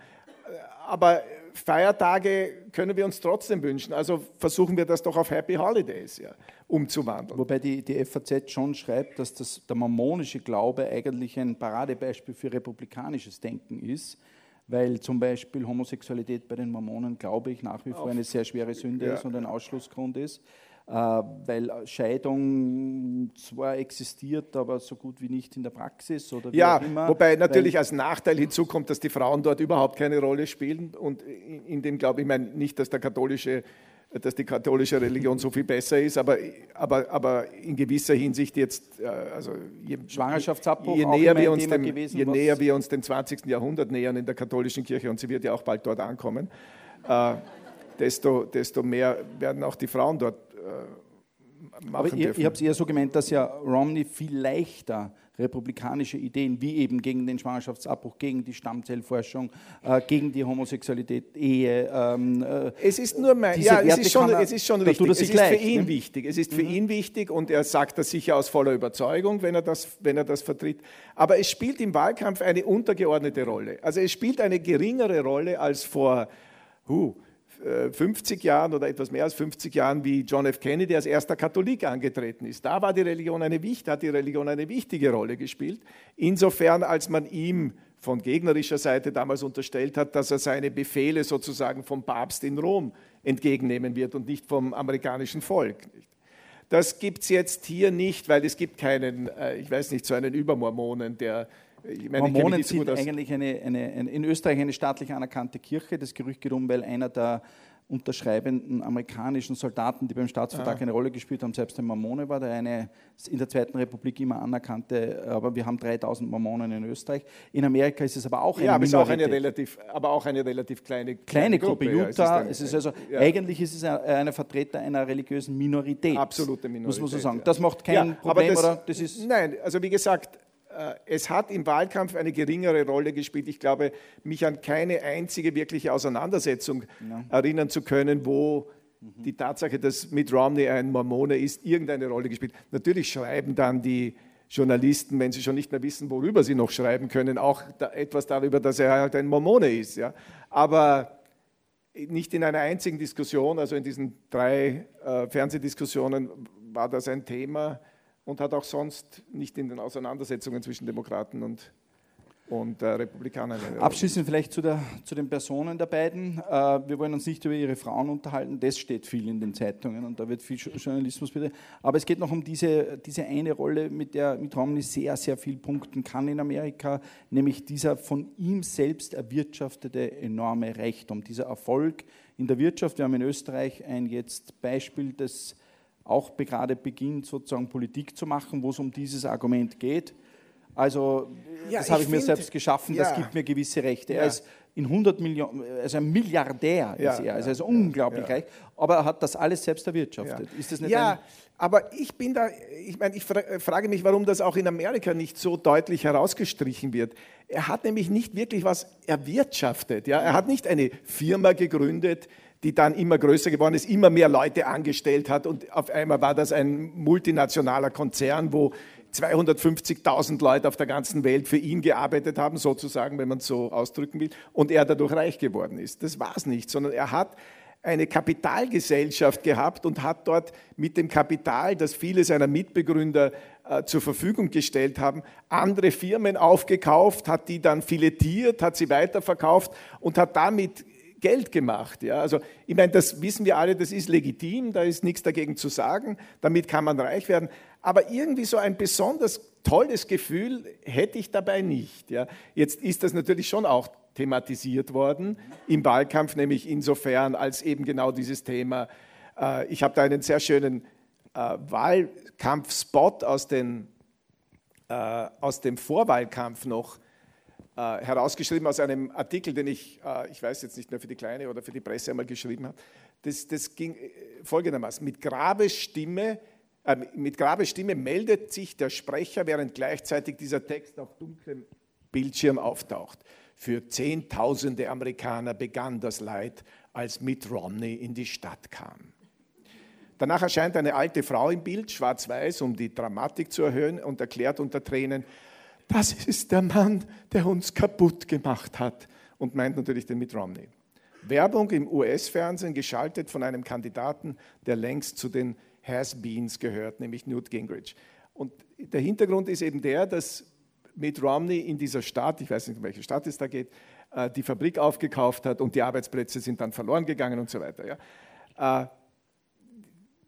Aber Feiertage können wir uns trotzdem wünschen, also versuchen wir das doch auf Happy Holidays ja, umzuwandeln. Wobei die, die FAZ schon schreibt, dass das, der mormonische Glaube eigentlich ein Paradebeispiel für republikanisches Denken ist, weil zum Beispiel Homosexualität bei den Mormonen, glaube ich, nach wie vor eine sehr schwere Sünde Ja. ist und ein Ausschlussgrund ist, weil Scheidung zwar existiert, aber so gut wie nicht in der Praxis oder wie Ja, immer. wobei natürlich als Nachteil hinzukommt, dass die Frauen dort überhaupt keine Rolle spielen. Und in, dem glaube ich, ich meine nicht, dass, der katholische, dass die katholische Religion so viel besser ist, aber, aber, aber in gewisser Hinsicht jetzt, äh, also je, Schwangerschaftsabbruch je, näher, wir uns Thema dem, gewesen, je näher wir uns dem 20. Jahrhundert nähern in der katholischen Kirche, und sie wird ja auch bald dort ankommen, äh, desto, desto mehr werden auch die Frauen dort äh, machen Aber ihr, dürfen. ihr habt es eher so gemeint, dass ja Romney viel leichter republikanische Ideen wie eben gegen den Schwangerschaftsabbruch, gegen die Stammzellforschung, äh, gegen die Homosexualität, Ehe. Ähm, äh, Es ist nur mein, ja, es ist schon, er- es ist schon richtig. Es ist leicht, für ihn ne? wichtig. Es ist für ihn wichtig und er sagt das sicher aus voller Überzeugung, wenn er, das, wenn er das vertritt. Aber es spielt im Wahlkampf eine untergeordnete Rolle. Also es spielt eine geringere Rolle als vor huh, äh, 50 Jahren oder etwas mehr als 50 Jahren, wie John F. Kennedy als erster Katholik angetreten ist. Da war die Religion eine, hat die Religion eine wichtige Rolle gespielt. Insofern, als man ihm von gegnerischer Seite damals unterstellt hat, dass er seine Befehle sozusagen vom Papst in Rom entgegennehmen wird und nicht vom amerikanischen Volk. Das gibt es jetzt hier nicht, weil es gibt keinen, äh, ich weiß nicht, so einen Übermormonen, der, ich meine, ich Mormonen nicht so sind eigentlich eine, eine, eine, in Österreich eine staatlich anerkannte Kirche. Das Gerücht geht um, weil einer der unterschreibenden amerikanischen Soldaten, die beim Staatsvertrag ah. eine Rolle gespielt haben, selbst ein Mormone war, der eine in der Zweiten Republik immer anerkannte, aber wir haben 3000 Mormonen in Österreich. In Amerika ist es aber auch eine ja, aber Ist auch eine relativ, aber auch eine relativ kleine, kleine, kleine Gruppe. Gruppe. Utah, ja, es ist, es ist also, ja. eigentlich ist es eine Vertreter einer religiösen Minorität. Absolute Minorität. Muss man so sagen. Das macht kein Problem, das, oder? Das ist nein, also wie gesagt, äh, es hat im Wahlkampf eine geringere Rolle gespielt. Ich glaube, mich an keine einzige wirkliche Auseinandersetzung ja. erinnern zu können, wo mhm. die Tatsache, dass Mitt Romney ein Mormone ist, irgendeine Rolle gespielt. Natürlich schreiben dann die Journalisten, wenn sie schon nicht mehr wissen, worüber sie noch schreiben können, auch da etwas darüber, dass er halt ein Mormone ist. Ja. Aber nicht in einer einzigen Diskussion, also in diesen drei äh, Fernsehdiskussionen war das ein Thema und hat auch sonst nicht in den Auseinandersetzungen zwischen Demokraten und, und äh, Republikanern. Abschließend vielleicht zu, der, zu, den Personen der beiden. Äh, wir wollen uns nicht über ihre Frauen unterhalten, das steht viel in den Zeitungen und da wird viel Journalismus bitte. Aber es geht noch um diese, diese eine Rolle, mit der mit Romney sehr, sehr viel punkten kann in Amerika, nämlich dieser von ihm selbst erwirtschaftete enorme Reichtum, dieser Erfolg in der Wirtschaft. Wir haben in Österreich ein jetzt Beispiel des auch gerade beginnt, sozusagen Politik zu machen, wo es um dieses Argument geht. Also, ja, das habe ich, ich mir selbst geschaffen, ja. das gibt mir gewisse Rechte. Ja. Er ist in 100 Millionen, also ein Milliardär ist er, also er ist unglaublich reich, aber er hat das alles selbst erwirtschaftet. Ist das nicht Ja, aber ich bin da, ich meine, ich frage mich, warum das auch in Amerika nicht so deutlich herausgestrichen wird. Er hat nämlich nicht wirklich was erwirtschaftet. Ja? Er hat nicht eine Firma gegründet, die dann immer größer geworden ist, immer mehr Leute angestellt hat und auf einmal war das ein multinationaler Konzern, wo 250.000 Leute auf der ganzen Welt für ihn gearbeitet haben, sozusagen, wenn man es so ausdrücken will, und er dadurch reich geworden ist. Das war es nicht, sondern er hat eine Kapitalgesellschaft gehabt und hat dort mit dem Kapital, das viele seiner Mitbegründer äh, zur Verfügung gestellt haben, andere Firmen aufgekauft, hat die dann filetiert, hat sie weiterverkauft und hat damit Geld gemacht. Ja? Also ich meine, das wissen wir alle, das ist legitim, da ist nichts dagegen zu sagen, damit kann man reich werden. Aber irgendwie so ein besonders tolles Gefühl hätte ich dabei nicht. Ja? Jetzt ist das natürlich schon auch thematisiert worden im Wahlkampf, nämlich insofern als eben genau dieses Thema. Äh, ich habe da einen sehr schönen äh, Wahlkampfspot aus, den, äh, aus dem Vorwahlkampf noch äh, herausgeschrieben aus einem Artikel, den ich, äh, ich weiß jetzt nicht mehr für die Kleine oder für die Presse einmal geschrieben habe. Das, das ging äh, folgendermaßen: Mit Grabesstimme, äh, mit Grabesstimme meldet sich der Sprecher, während gleichzeitig dieser Text auf dunklem Bildschirm auftaucht. Für Zehntausende Amerikaner begann das Leid, als Mitt Romney in die Stadt kam. Danach erscheint eine alte Frau im Bild, schwarz-weiß, um die Dramatik zu erhöhen, und erklärt unter Tränen, das ist der Mann, der uns kaputt gemacht hat. Und meint natürlich den Mitt Romney. Werbung im US-Fernsehen geschaltet von einem Kandidaten, der längst zu den Has-Beens gehört, nämlich Newt Gingrich. Und der Hintergrund ist eben der, dass Mitt Romney in dieser Stadt, ich weiß nicht, um welche Stadt es da geht, äh, die Fabrik aufgekauft hat und die Arbeitsplätze sind dann verloren gegangen und so weiter. Äh,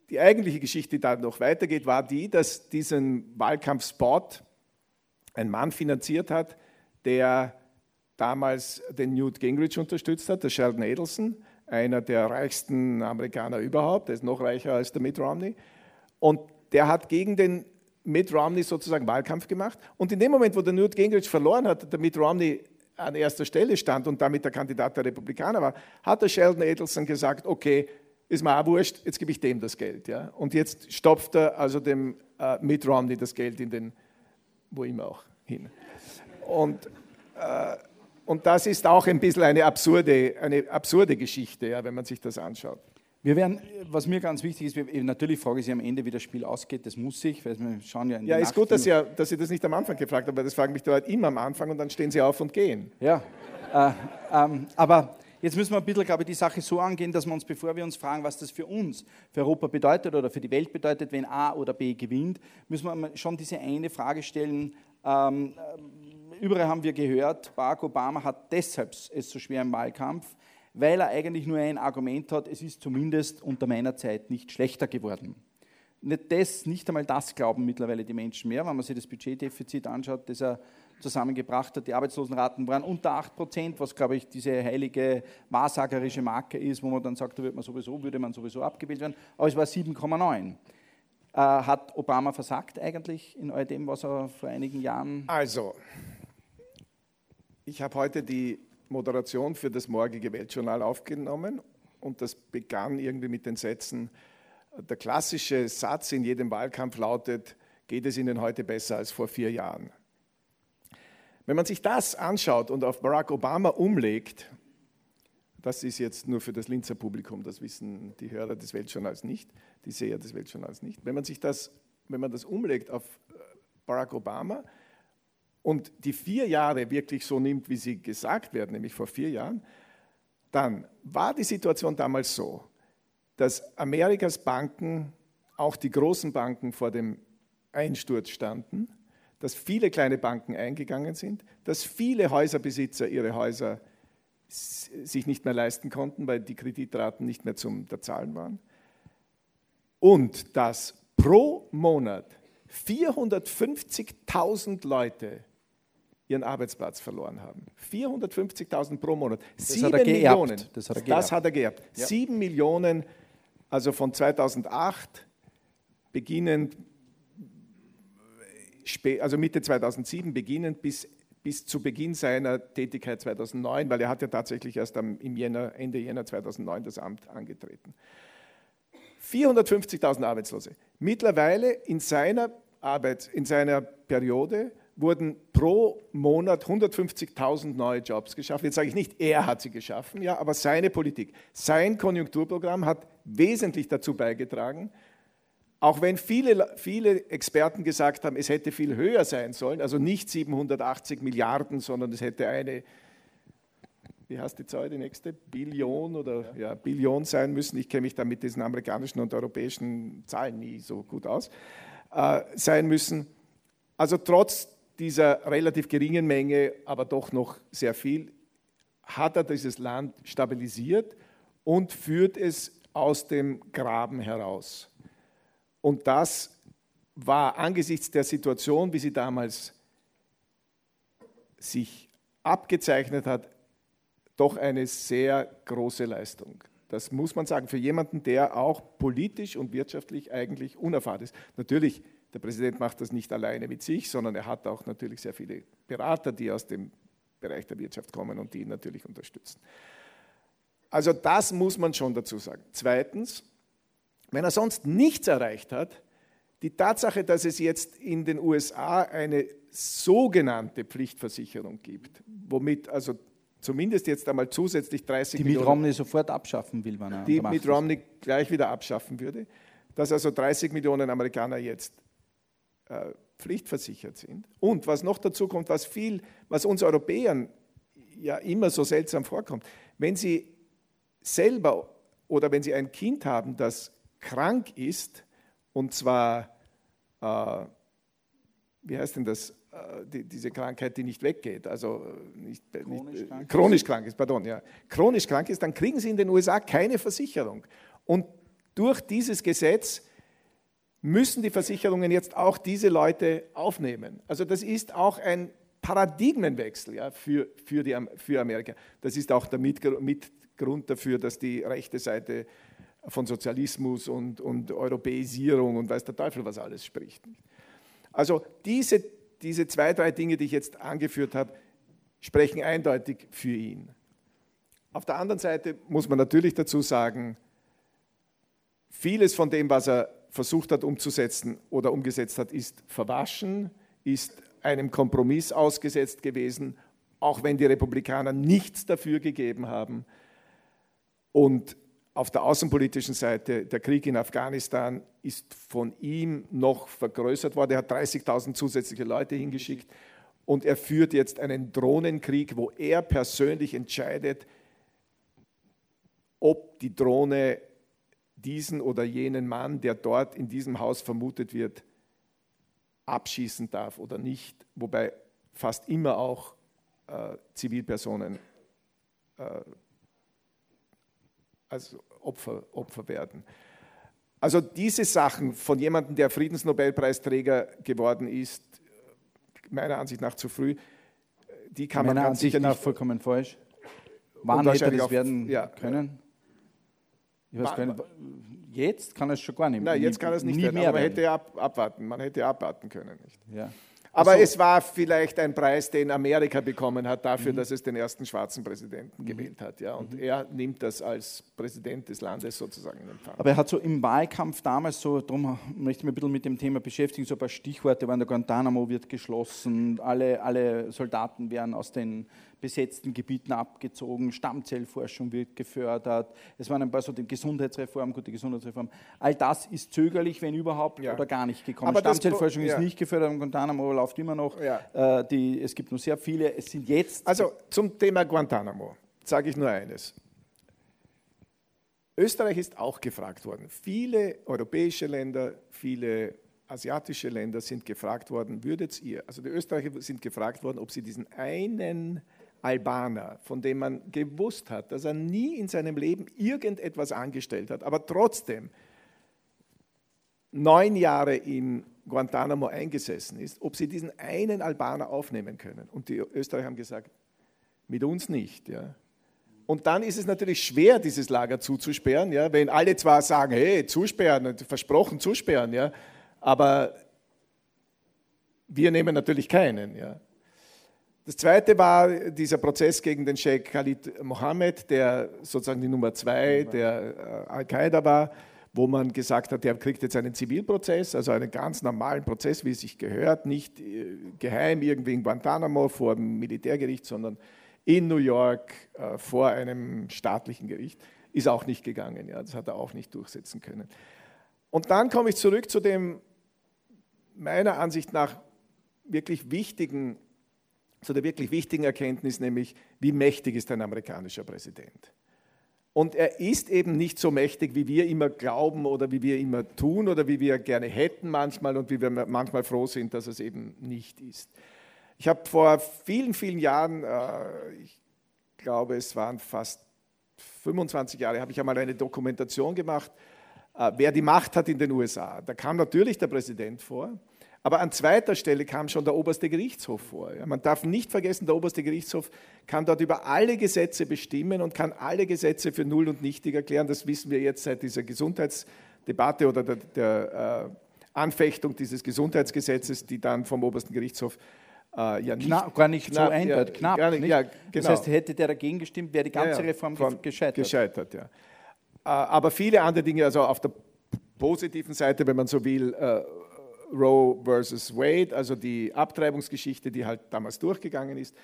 die eigentliche Geschichte, die da noch weitergeht, war die, dass diesen Wahlkampfspot ein Mann finanziert hat, der damals den Newt Gingrich unterstützt hat, der Sheldon Adelson, einer der reichsten Amerikaner überhaupt, der ist noch reicher als der Mitt Romney. Und der hat gegen den Mitt Romney sozusagen Wahlkampf gemacht. Und in dem Moment, wo der Newt Gingrich verloren hat, der Mitt Romney an erster Stelle stand und damit der Kandidat der Republikaner war, hat der Sheldon Adelson gesagt, okay, ist mir auch wurscht, jetzt gebe ich dem das Geld. Ja? Und jetzt stopft er also dem äh, Mitt Romney das Geld in den wo immer auch hin. Und, äh, und das ist auch ein bisschen eine absurde, eine absurde Geschichte, ja, wenn man sich das anschaut. Wir werden, was mir ganz wichtig ist, wir, natürlich frage ich Sie am Ende, wie das Spiel ausgeht, das muss ich, weil wir schauen ja in Ja, ist gut, dass, Sie, dass Sie das nicht am Anfang gefragt haben, weil das fragen mich die Leute immer am Anfang und dann stehen Sie auf und gehen. Ja, äh, ähm, aber Jetzt müssen wir ein bisschen, glaube ich, die Sache so angehen, dass wir uns, bevor wir uns fragen, was das für uns, für Europa bedeutet oder für die Welt bedeutet, wenn A oder B gewinnt, müssen wir schon diese eine Frage stellen. Ähm, äh, überall haben wir gehört, Barack Obama hat deshalb es so schwer im Wahlkampf, weil er eigentlich nur ein Argument hat, es ist zumindest unter meiner Zeit nicht schlechter geworden. Nicht, das, nicht einmal das glauben mittlerweile die Menschen mehr, wenn man sich das Budgetdefizit anschaut, das er zusammengebracht hat. Die Arbeitslosenraten waren unter 8 Prozent, was, glaube ich, diese heilige wahrsagerische Marke ist, wo man dann sagt, da wird man sowieso, würde man sowieso abgewählt werden. Aber es war 7,9. Äh, hat Obama versagt eigentlich in all dem, was er vor einigen Jahren... Also, ich habe heute die Moderation für das morgige Weltjournal aufgenommen und das begann irgendwie mit den Sätzen, der klassische Satz in jedem Wahlkampf lautet, geht es Ihnen heute besser als vor vier Jahren? Wenn man sich das anschaut und auf Barack Obama umlegt, das ist jetzt nur für das Linzer Publikum, das wissen die Hörer des Weltjournals nicht, die Seher des Weltjournals nicht. Wenn man sich das, wenn man das umlegt auf äh, Barack Obama und die vier Jahre wirklich so nimmt, wie sie gesagt werden, nämlich vor vier Jahren, dann war die Situation damals so, dass Amerikas Banken, auch die großen Banken vor dem Einsturz standen, dass viele kleine Banken eingegangen sind, dass viele Häuserbesitzer ihre Häuser sich nicht mehr leisten konnten, weil die Kreditraten nicht mehr zum Zahlen waren. Und dass pro Monat 450.000 Leute ihren Arbeitsplatz verloren haben. 450.000 pro Monat. Das Sieben Millionen. Das hat er geerbt. Das hat er geerbt. Ja. Sieben Millionen, also von 2008 beginnend, also Mitte 2007 beginnend bis, bis zu Beginn seiner Tätigkeit 2009, weil er hat ja tatsächlich erst am, im Jänner, Ende Jänner 2009 das Amt angetreten. 450.000 Arbeitslose. Mittlerweile in seiner Arbeit, in seiner Periode wurden pro Monat 150.000 neue Jobs geschaffen. Jetzt sage ich nicht, er hat sie geschaffen, ja, aber seine Politik, sein Konjunkturprogramm hat wesentlich dazu beigetragen, auch wenn viele, viele Experten gesagt haben, es hätte viel höher sein sollen, also nicht 780 Milliarden, sondern es hätte eine, wie heißt die Zahl, die nächste, Billion oder ja, Billion sein müssen. Ich kenne mich da mit diesen amerikanischen und europäischen Zahlen nie so gut aus, äh, sein müssen. Also trotz dieser relativ geringen Menge, aber doch noch sehr viel, hat er dieses Land stabilisiert und führt es aus dem Graben heraus. Und das war angesichts der Situation, wie sie damals sich abgezeichnet hat, doch eine sehr große Leistung. Das muss man sagen, für jemanden, der auch politisch und wirtschaftlich eigentlich unerfahren ist. Natürlich der Präsident macht das nicht alleine mit sich, sondern er hat auch natürlich sehr viele Berater, die aus dem Bereich der Wirtschaft kommen und die ihn natürlich unterstützen. Also das muss man schon dazu sagen. Zweitens, wenn er sonst nichts erreicht hat, die Tatsache, dass es jetzt in den USA eine sogenannte Pflichtversicherung gibt, womit also zumindest jetzt einmal zusätzlich 30 die Millionen... Die Mitt Romney sofort abschaffen will, wenn er Die Mitt Romney gleich wieder abschaffen würde, dass also 30 Millionen Amerikaner jetzt äh, pflichtversichert sind. Und was noch dazu kommt, was viel, was uns Europäern ja immer so seltsam vorkommt, wenn Sie selber oder wenn Sie ein Kind haben, das krank ist, und zwar, äh, wie heißt denn das, äh, die, diese Krankheit, die nicht weggeht, also nicht, chronisch, nicht, krank chronisch krank ist, pardon, ja, chronisch krank ist, dann kriegen Sie in den USA keine Versicherung. Und durch dieses Gesetz müssen die Versicherungen jetzt auch diese Leute aufnehmen. Also das ist auch ein Paradigmenwechsel ja, für, für, die, für Amerika. Das ist auch der Mitgrund dafür, dass die rechte Seite von Sozialismus und, und Europäisierung und weiß der Teufel was alles spricht. Also diese, diese zwei, drei Dinge, die ich jetzt angeführt habe, sprechen eindeutig für ihn. Auf der anderen Seite muss man natürlich dazu sagen, vieles von dem, was er versucht hat umzusetzen oder umgesetzt hat, ist verwaschen, ist einem Kompromiss ausgesetzt gewesen, auch wenn die Republikaner nichts dafür gegeben haben. Und auf der außenpolitischen Seite, der Krieg in Afghanistan ist von ihm noch vergrößert worden. Er hat 30.000 zusätzliche Leute hingeschickt und er führt jetzt einen Drohnenkrieg, wo er persönlich entscheidet, ob die Drohne diesen oder jenen Mann, der dort in diesem Haus vermutet wird, abschießen darf oder nicht, wobei fast immer auch äh, Zivilpersonen äh, als Opfer, Opfer werden. Also diese Sachen von jemandem, der Friedensnobelpreisträger geworden ist, meiner Ansicht nach zu früh. Die kann Meiner man ganz Ansicht sicher nach vollkommen falsch. Wann hätte das werden ja, können? Ich weiß gar nicht. Jetzt kann es schon gar nicht. Nein, nie- jetzt kann es nicht nie werden, mehr aber man hätte ab, abwarten. Man hätte abwarten können. Nicht? Ja. Aber so. es war vielleicht ein Preis, den Amerika bekommen hat Mhm. dafür, dass es den ersten schwarzen Präsidenten gewählt hat. Ja? Mhm. Und er nimmt das als Präsident des Landes sozusagen in Empfang. Aber er hat so im Wahlkampf damals so, darum möchte ich mich ein bisschen mit dem Thema beschäftigen, so ein paar Stichworte waren, der Guantanamo wird geschlossen, alle, alle Soldaten werden aus den besetzten Gebieten abgezogen, Stammzellforschung wird gefördert, es waren ein paar so die Gesundheitsreform, gute Gesundheitsreform. All das ist zögerlich, wenn überhaupt, Ja. oder gar nicht gekommen. Aber Stammzellforschung ja. ist nicht gefördert, Guantanamo läuft immer noch. Ja. Äh, die, es gibt nur sehr viele, es sind jetzt Also zum Thema Guantanamo sage ich nur eines. Österreich ist auch gefragt worden. Viele europäische Länder, viele asiatische Länder sind gefragt worden, würdet ihr, also die Österreicher sind gefragt worden, ob sie diesen einen Albaner, von dem man gewusst hat, dass er nie in seinem Leben irgendetwas angestellt hat, aber trotzdem neun Jahre in Guantanamo eingesessen ist, ob sie diesen einen Albaner aufnehmen können. Und die Österreicher haben gesagt, mit uns nicht. Ja. Und dann ist es natürlich schwer, dieses Lager zuzusperren, ja, wenn alle zwar sagen, hey, zusperren, versprochen zusperren, ja, aber wir nehmen natürlich keinen. Ja. Das zweite war dieser Prozess gegen den Sheikh Khalid Mohammed, der sozusagen die Nummer zwei der äh, Al-Qaida war, wo man gesagt hat, der kriegt jetzt einen Zivilprozess, also einen ganz normalen Prozess, wie es sich gehört, nicht äh, geheim irgendwie in Guantanamo vor dem Militärgericht, sondern in New York äh, vor einem staatlichen Gericht. Ist auch nicht gegangen, ja, das hat er auch nicht durchsetzen können. Und dann komme ich zurück zu dem meiner Ansicht nach wirklich wichtigen zu der wirklich wichtigen Erkenntnis, nämlich wie mächtig ist ein amerikanischer Präsident. Und er ist eben nicht so mächtig, wie wir immer glauben oder wie wir immer tun oder wie wir gerne hätten manchmal und wie wir manchmal froh sind, dass es eben nicht ist. Ich habe vor vielen, vielen Jahren, äh, ich glaube es waren fast 25 Jahre, habe ich einmal eine Dokumentation gemacht, äh, wer die Macht hat in den USA. Da kam natürlich der Präsident vor. Aber an zweiter Stelle kam schon der oberste Gerichtshof vor. Man darf nicht vergessen, der oberste Gerichtshof kann dort über alle Gesetze bestimmen und kann alle Gesetze für null und nichtig erklären. Das wissen wir jetzt seit dieser Gesundheitsdebatte oder der, der äh, Anfechtung dieses Gesundheitsgesetzes, die dann vom obersten Gerichtshof äh, ja nicht, Knapp, gar nicht knapp, so eindeutig, ja, knapp. gar nicht, nicht? ja, Das genau. heißt, hätte der dagegen gestimmt, wäre die ganze Ja, Reform gescheitert. Gescheitert, ja. Äh, Aber viele andere Dinge, also auf der positiven Seite, wenn man so will, äh, Roe versus Wade, also die Abtreibungsgeschichte, die halt damals durchgegangen ist.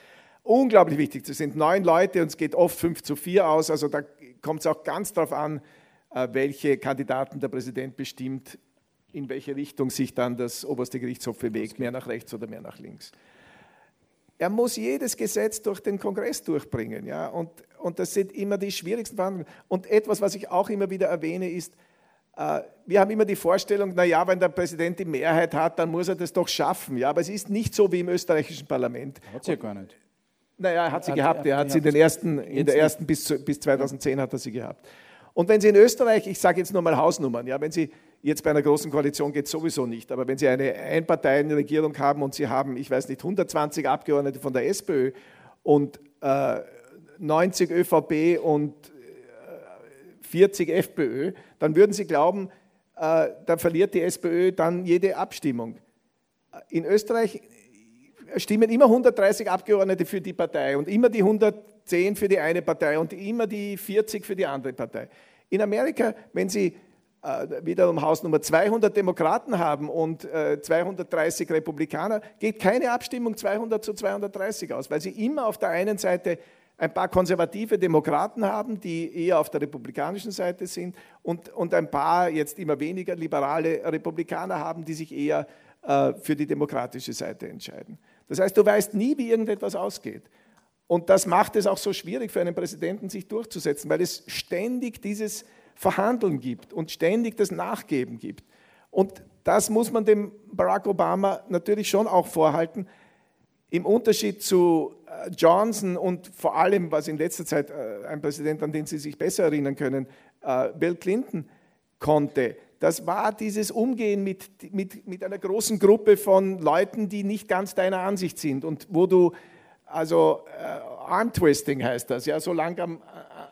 Unglaublich wichtig. Das sind neun Leute und es geht oft fünf zu vier aus. Also da kommt es auch ganz darauf an, äh, welche Kandidaten der Präsident bestimmt, in welche Richtung sich dann das oberste Gerichtshof bewegt, mehr nach rechts oder mehr nach links. Er muss jedes Gesetz durch den Kongress durchbringen. Ja? Und, und das sind immer die schwierigsten Verhandlungen. Und etwas, was ich auch immer wieder erwähne, ist, wir haben immer die Vorstellung, naja, wenn der Präsident die Mehrheit hat, dann muss er das doch schaffen. Ja, aber es ist nicht so wie im österreichischen Parlament. Hat sie ja gar nicht. Naja, er hat sie Hat- gehabt. Er hat sie in, den ersten, in der ersten bis, bis 2010 hat er sie gehabt. Und wenn Sie in Österreich, ich sage jetzt nur mal Hausnummern, ja, wenn Sie jetzt bei einer großen Koalition geht sowieso nicht, aber wenn Sie eine Einparteienregierung haben und Sie haben, ich weiß nicht, 120 Abgeordnete von der SPÖ und äh, 90 ÖVP und äh, 40 FPÖ, dann würden Sie glauben, äh, da verliert die SPÖ dann jede Abstimmung. In Österreich stimmen immer 130 Abgeordnete für die Partei und immer die 110 für die eine Partei und immer die 40 für die andere Partei. In Amerika, wenn Sie äh, wiederum Hausnummer 200 Demokraten haben und äh, 230 Republikaner, geht keine Abstimmung 200 zu 230 aus, weil Sie immer auf der einen Seite ein paar konservative Demokraten haben, die eher auf der republikanischen Seite sind und, und ein paar jetzt immer weniger liberale Republikaner haben, die sich eher äh, für die demokratische Seite entscheiden. Das heißt, du weißt nie, wie irgendetwas ausgeht. Und das macht es auch so schwierig für einen Präsidenten, sich durchzusetzen, weil es ständig dieses Verhandeln gibt und ständig das Nachgeben gibt. Und das muss man dem Barack Obama natürlich schon auch vorhalten. Im Unterschied zu äh, Johnson und vor allem, was in letzter Zeit äh, ein Präsident, an den Sie sich besser erinnern können, äh, Bill Clinton konnte, das war dieses Umgehen mit, mit, mit einer großen Gruppe von Leuten, die nicht ganz deiner Ansicht sind. Und wo du, also Arm-Twisting heißt das, ja, so lang am,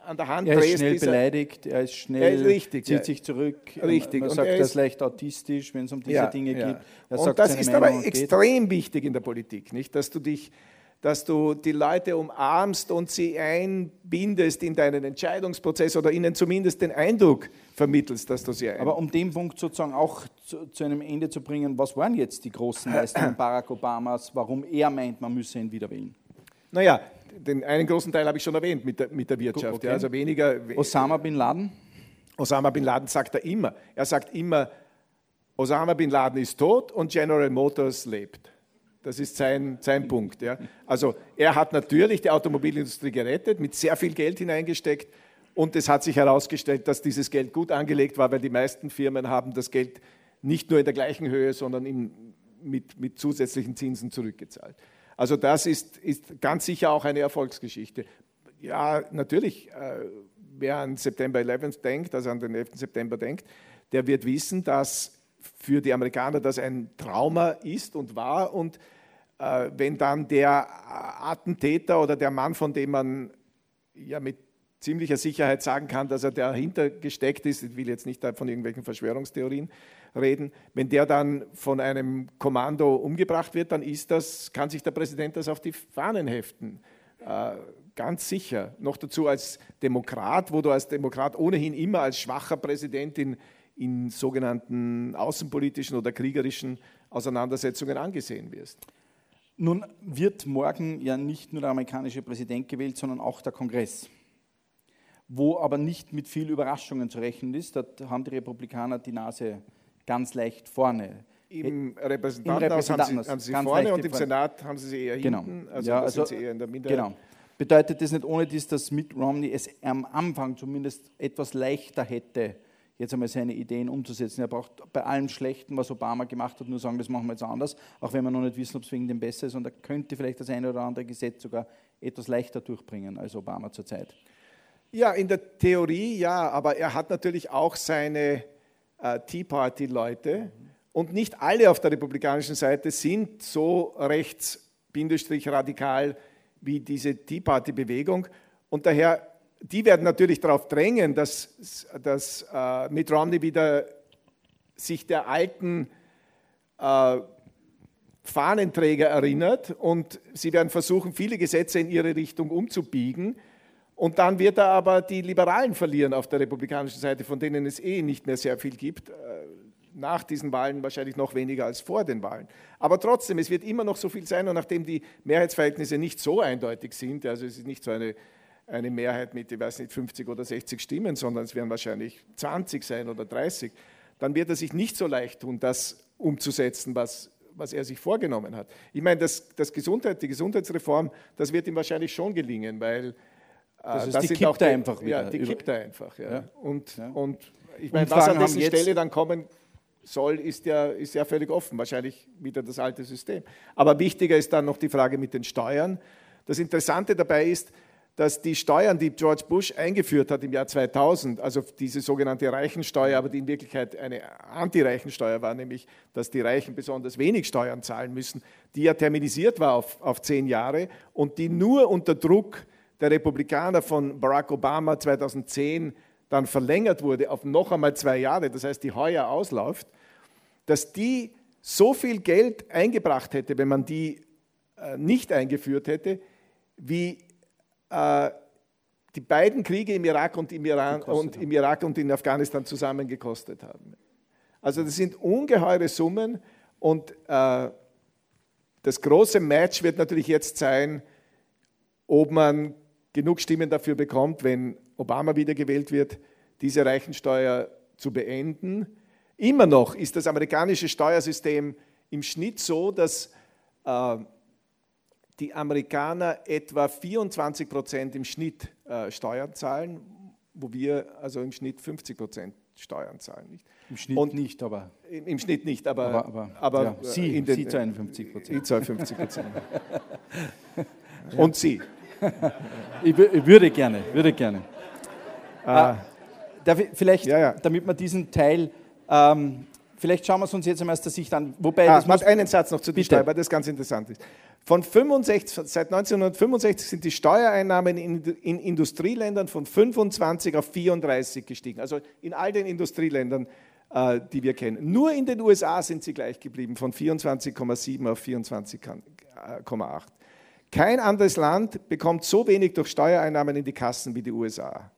an der Hand er ist drehst. schnell dieser- beleidigt, er ist schnell, Er ist richtig, zieht ja. sich zurück. Richtig, Man und sagt, er er ist ist- leicht autistisch, wenn es um diese Ja, Dinge ja. geht. Er und sagt das ist Meinung aber extrem wichtig in der Politik, nicht? Dass du dich, dass du die Leute umarmst und sie einbindest in deinen Entscheidungsprozess oder ihnen zumindest den Eindruck vermittelst, dass du sie ein. Aber um den Punkt sozusagen auch zu, zu einem Ende zu bringen, was waren jetzt die großen Leistungen Barack Obamas, warum er meint, man müsse ihn wieder wählen? naja, den einen großen Teil habe ich schon erwähnt mit der, mit der Wirtschaft. okay. Ja, also weniger. Osama Bin Laden? Osama bin Laden sagt er immer. Er sagt immer, Osama bin Laden ist tot und General Motors lebt. Das ist sein, sein Punkt. Ja. Also er hat natürlich die Automobilindustrie gerettet, mit sehr viel Geld hineingesteckt und es hat sich herausgestellt, dass dieses Geld gut angelegt war, weil die meisten Firmen haben das Geld nicht nur in der gleichen Höhe, sondern in, mit, mit zusätzlichen Zinsen zurückgezahlt. Also das ist, ist ganz sicher auch eine Erfolgsgeschichte. Ja, natürlich, äh, wer an September 11 denkt, also an den 11. September denkt, der wird wissen, dass für die Amerikaner das ein Trauma ist und war. Und äh, wenn dann der Attentäter oder der Mann, von dem man ja mit ziemlicher Sicherheit sagen kann, dass er dahinter gesteckt ist, ich will jetzt nicht von irgendwelchen Verschwörungstheorien reden, wenn der dann von einem Kommando umgebracht wird, dann ist das, kann sich der Präsident das auf die Fahnen heften. Äh, ganz sicher. Noch dazu als Demokrat, wo du als Demokrat ohnehin immer als schwacher Präsident in, in sogenannten außenpolitischen oder kriegerischen Auseinandersetzungen angesehen wirst. Nun wird morgen ja nicht nur der amerikanische Präsident gewählt, sondern auch der Kongress, wo aber nicht mit viel Überraschungen zu rechnen ist. Da haben die Republikaner die Nase ganz leicht vorne. Im Repräsentantenhaus haben Repräsentantenhaus, sie, haben sie ganz vorne und im. Senat haben sie sie eher Genau. hinten. Also Ja, also- sind sie eher in der Minderheit. Genau. Bedeutet das nicht ohne dies, dass Mitt Romney es am Anfang zumindest etwas leichter hätte, jetzt einmal seine Ideen umzusetzen? Er braucht bei allem Schlechten, was Obama gemacht hat, nur sagen, das machen wir jetzt anders, auch wenn wir noch nicht wissen, ob es wegen dem besser ist. Und er könnte vielleicht das eine oder andere Gesetz sogar etwas leichter durchbringen als Obama zurzeit. Ja, in der Theorie ja, aber er hat natürlich auch seine äh, Tea Party-Leute und nicht alle auf der republikanischen Seite sind so rechts-radikal wie diese Tea Party-Bewegung und daher, die werden natürlich darauf drängen, dass, dass äh, Mitt Romney wieder sich der alten äh, Fahnenträger erinnert und sie werden versuchen, viele Gesetze in ihre Richtung umzubiegen. Und dann wird er aber die Liberalen verlieren auf der republikanischen Seite, von denen es eh nicht mehr sehr viel gibt. Äh, Nach diesen Wahlen wahrscheinlich noch weniger als vor den Wahlen. Aber trotzdem, es wird immer noch so viel sein. Und nachdem die Mehrheitsverhältnisse nicht so eindeutig sind, also es ist nicht so eine, eine Mehrheit mit, ich weiß nicht, 50 oder 60 Stimmen, sondern es werden wahrscheinlich 20 sein oder 30, dann wird er sich nicht so leicht tun, das umzusetzen, was, was er sich vorgenommen hat. Ich meine, das, das Gesundheit, die Gesundheitsreform, das wird ihm wahrscheinlich schon gelingen, weil Das äh, heißt, die sind kippt auch er einfach wieder. Ja, die kippt er einfach. Ja. Ja. Und, Ja. und ich meine, was an dessen Stelle dann kommen soll, ist ja, ist ja völlig offen. Wahrscheinlich wieder das alte System. Aber wichtiger ist dann noch die Frage mit den Steuern. Das Interessante dabei ist, dass die Steuern, die George Bush eingeführt hat im Jahr 2000, also diese sogenannte Reichensteuer, aber die in Wirklichkeit eine Anti-Reichensteuer war, nämlich dass die Reichen besonders wenig Steuern zahlen müssen, die ja terminisiert war auf, auf zehn Jahre und die nur unter Druck der Republikaner von Barack Obama 2010 dann verlängert wurde auf noch einmal zwei Jahre, das heißt, die heuer ausläuft, dass die so viel Geld eingebracht hätte, wenn man die äh, nicht eingeführt hätte, wie äh, die beiden Kriege im Irak und im Iran und im Irak und in Afghanistan zusammen gekostet haben. Also das sind ungeheure Summen und äh, das große Match wird natürlich jetzt sein, ob man genug Stimmen dafür bekommt, wenn Obama wiedergewählt wird, diese Reichensteuer zu beenden. Immer noch ist das amerikanische Steuersystem im Schnitt so, dass äh, die Amerikaner etwa 24 Prozent im Schnitt äh, Steuern zahlen, wo wir also im Schnitt 50 Prozent Steuern zahlen. Nicht? Im Schnitt Und- nicht, aber Im, Im Schnitt nicht, aber, Aber- aber, aber ja, äh, Sie- den, Sie zahlen 50 Prozent. Ich zahle 50 Prozent. Und Sie. Ich, wü- ich würde gerne, würde gerne. Ah, darf ich vielleicht, Ja, ja. damit wir diesen Teil Ähm, vielleicht schauen wir es uns jetzt einmal aus der Sicht an. Wobei, Ah, das muss, einen Satz noch zu den. Steuern, weil das ganz interessant ist. Von 65, seit 1965 sind die Steuereinnahmen in, in Industrieländern von 25 auf 34 gestiegen. Also in all den Industrieländern, äh, die wir kennen. Nur in den USA sind sie gleich geblieben, von 24,7 auf 24,8. Kein anderes Land bekommt so wenig durch Steuereinnahmen in die Kassen wie die USA.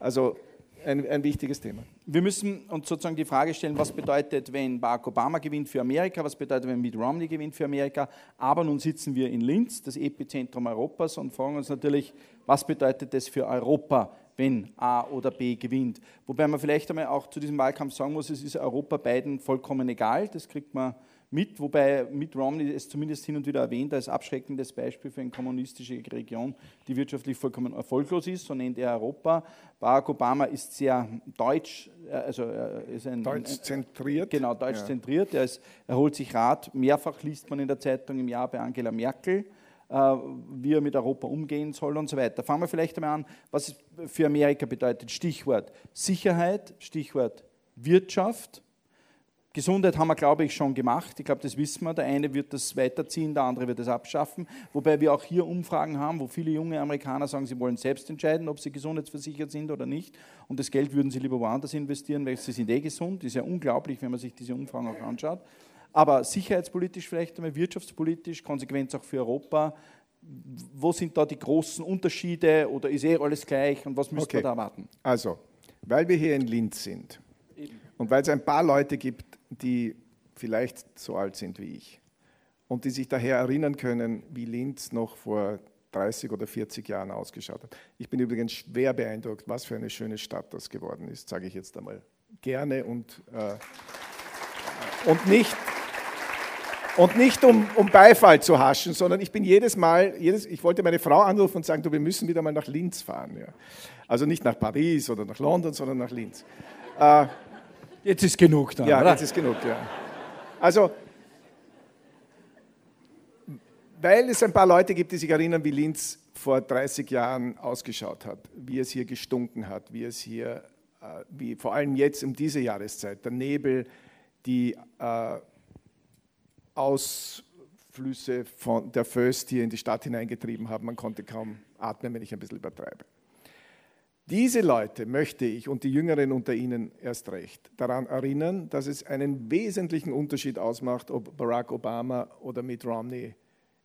Also ein, ein wichtiges Thema. wir müssen uns sozusagen die Frage stellen, was bedeutet, wenn Barack Obama gewinnt für Amerika, was bedeutet, wenn Mitt Romney gewinnt für Amerika. Aber nun sitzen wir in Linz, das Epizentrum Europas, und fragen uns natürlich, was bedeutet das für Europa, wenn A oder B gewinnt. Wobei man vielleicht einmal auch zu diesem Wahlkampf sagen muss, es ist Europa beiden vollkommen egal, das kriegt man mit, wobei Mitt Romney es zumindest hin und wieder erwähnt als abschreckendes Beispiel für eine kommunistische Region, die wirtschaftlich vollkommen erfolglos ist, so nennt er Europa. Barack Obama ist sehr deutsch, äh, also er ist ein, Deutsch zentriert. Genau, deutsch Ja. zentriert. Er, ist, er holt sich Rat. Mehrfach liest man in der Zeitung im Jahr bei Angela Merkel, äh, wie er mit Europa umgehen soll und so weiter. Fangen wir vielleicht einmal an, was es für Amerika bedeutet. Stichwort Sicherheit, Stichwort Wirtschaft. Gesundheit haben wir, glaube ich, schon gemacht. Ich glaube, das wissen wir. Der eine wird das weiterziehen, der andere wird das abschaffen. Wobei wir auch hier Umfragen haben, wo viele junge Amerikaner sagen, sie wollen selbst entscheiden, ob sie gesundheitsversichert sind oder nicht. Und das Geld würden sie lieber woanders investieren, weil sie sind eh gesund. Ist ja unglaublich, wenn man sich diese Umfragen auch anschaut. Aber sicherheitspolitisch vielleicht einmal, wirtschaftspolitisch, Konsequenz auch für Europa. Wo sind da die großen Unterschiede oder ist eh alles gleich und was müssen Okay. wir da erwarten? Also, weil wir hier in Linz sind und weil es ein paar Leute gibt, die vielleicht so alt sind wie ich und die sich daher erinnern können, wie Linz noch vor 30 oder 40 Jahren ausgeschaut hat. Ich bin übrigens schwer beeindruckt, was für eine schöne Stadt das geworden ist, sage ich jetzt einmal gerne und, äh, und nicht, und nicht um, um Beifall zu haschen, sondern ich bin jedes Mal, jedes, ich wollte meine Frau anrufen und sagen, du, wir müssen wieder mal nach Linz fahren. Ja. Also nicht nach Paris oder nach London, sondern nach Linz. Jetzt ist genug da, Ja, oder? jetzt ist genug, ja. Also, weil es ein paar Leute gibt, die sich erinnern, wie Linz vor 30 Jahren ausgeschaut hat, wie es hier gestunken hat, wie es hier, äh, wie vor allem jetzt um diese Jahreszeit, der Nebel, die äh, Ausflüsse von der Föst hier in die Stadt hineingetrieben haben. Man konnte kaum atmen, wenn ich ein bisschen übertreibe. Diese Leute möchte ich und die Jüngeren unter ihnen erst recht daran erinnern, dass es einen wesentlichen Unterschied ausmacht, ob Barack Obama oder Mitt Romney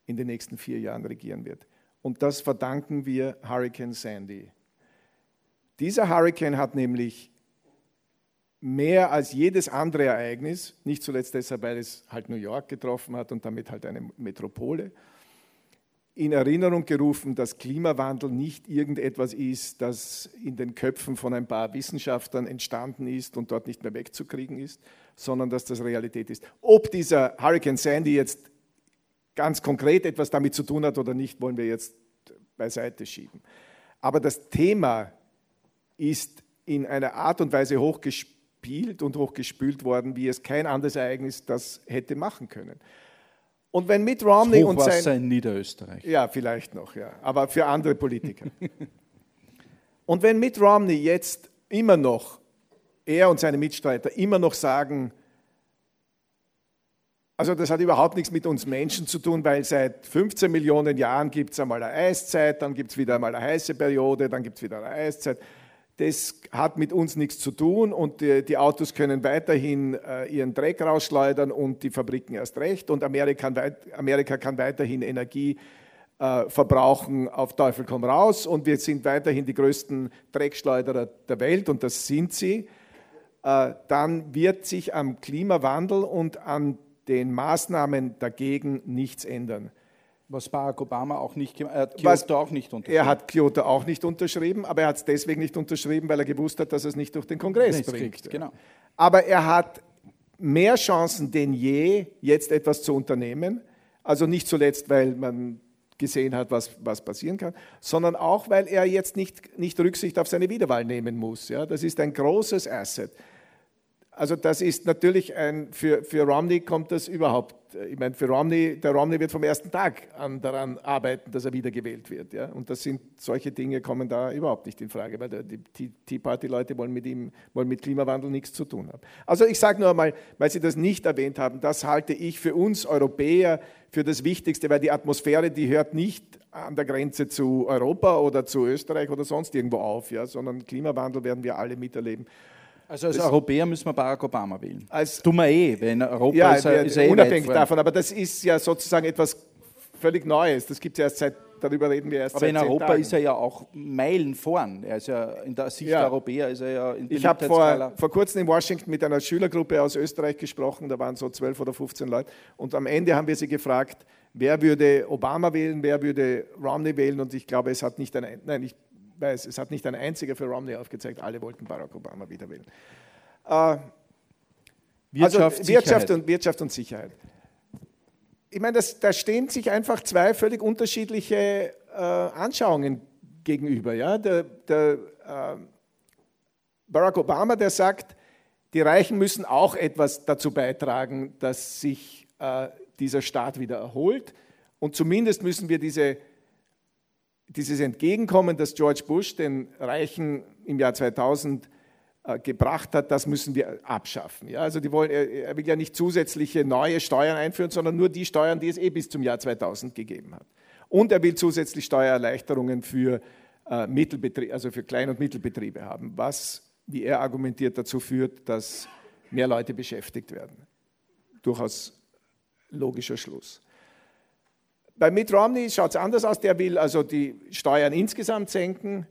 in den nächsten vier Jahren regieren wird. Und das verdanken wir Hurricane Sandy. Dieser Hurricane hat nämlich mehr als jedes andere Ereignis, nicht zuletzt deshalb, weil es halt New York getroffen hat und damit halt eine Metropole, in Erinnerung gerufen, dass Klimawandel nicht irgendetwas ist, das in den Köpfen von ein paar Wissenschaftlern entstanden ist und dort nicht mehr wegzukriegen ist, sondern dass das Realität ist. Ob dieser Hurricane Sandy jetzt ganz konkret etwas damit zu tun hat oder nicht, wollen wir jetzt beiseite schieben. Aber das Thema ist in einer Art und Weise hochgespielt und hochgespült worden, wie es kein anderes Ereignis das hätte machen können. Und wenn Mitt Romney und sein in Niederösterreich. ja, vielleicht noch, ja. Aber für andere Politiker. und wenn Mitt Romney jetzt immer noch, er und seine Mitstreiter immer noch sagen, also das hat überhaupt nichts mit uns Menschen zu tun, weil seit 15 Millionen Jahren gibt es einmal eine Eiszeit, dann gibt es wieder einmal eine heiße Periode, dann gibt es wieder eine Eiszeit. Das hat mit uns nichts zu tun und die, die Autos können weiterhin äh, ihren Dreck rausschleudern und die Fabriken erst recht und Amerika, Amerika kann weiterhin Energie äh, verbrauchen auf Teufel komm raus und wir sind weiterhin die größten Dreckschleuderer der Welt und das sind sie, äh, dann wird sich am Klimawandel und an den Maßnahmen dagegen nichts ändern. Was Barack Obama auch nicht gemacht hat, Kyoto Was- auch nicht unterschrieben. Er hat Kyoto auch nicht unterschrieben, aber er hat es deswegen nicht unterschrieben, weil er gewusst hat, dass er es nicht durch den Kongress Nichts bringt. kriegt, genau. Aber er hat mehr Chancen denn je, jetzt etwas zu unternehmen. Also nicht zuletzt, weil man gesehen hat, was, was passieren kann, sondern auch, weil er jetzt nicht, nicht Rücksicht auf seine Wiederwahl nehmen muss. Ja? Das ist ein großes Asset. Also das ist natürlich ein, für, für Romney kommt das überhaupt, ich meine, für Romney, der Romney wird vom ersten Tag an daran arbeiten, dass er wiedergewählt wird. Ja? Und das sind, solche Dinge kommen da überhaupt nicht in Frage, weil die Tea Party-Leute wollen mit ihm, wollen mit Klimawandel nichts zu tun haben. Also ich sage nur einmal, weil Sie das nicht erwähnt haben, das halte ich für uns Europäer für das Wichtigste, weil die Atmosphäre, die hört nicht an der Grenze zu Europa oder zu Österreich oder sonst irgendwo auf, ja? sondern Klimawandel werden wir alle miterleben. Also als das, Europäer müssen wir Barack Obama wählen. Als, Tun wir eh, wenn Europa ja, ist, ist eh unabhängig davon. Aber das ist ja sozusagen etwas völlig Neues. Das gibt es erst seit, darüber reden wir erst aber in Europa Tagen. ist er ja auch Meilen vorn. Er ist ja in der Sicht ja. der Europäer ist er ja in Ich habe vor, vor kurzem in Washington mit einer Schülergruppe aus Österreich gesprochen. Da waren so 12 oder 15 Leute. Und am Ende haben wir sie gefragt, wer würde Obama wählen, wer würde Romney wählen. Und ich glaube, es hat nicht ein, nein, ich weiß, es hat nicht ein einziger für Romney aufgezeigt. Alle wollten Barack Obama wieder wählen. Äh, Wirtschaft, also Wirtschaft, und, Wirtschaft und Sicherheit. Ich meine, das, da stehen sich einfach zwei völlig unterschiedliche äh, Anschauungen gegenüber. Ja? Der, der äh, Barack Obama, der sagt, die Reichen müssen auch etwas dazu beitragen, dass sich äh, dieser Staat wieder erholt. Und zumindest müssen wir diese, dieses Entgegenkommen, das George Bush den Reichen im Jahr 2000 äh, gebracht hat, das müssen wir abschaffen. Ja, also die wollen, er will ja nicht zusätzliche neue Steuern einführen, sondern nur die Steuern, die es eh bis zum Jahr 2000 gegeben hat. Und er will zusätzlich Steuererleichterungen für äh, also für Klein- und Mittelbetriebe haben, was, wie er argumentiert, dazu führt, dass mehr Leute beschäftigt werden. Durchaus logischer Schluss. Bei Mitt Romney schaut es anders aus. Der will also die Steuern insgesamt senken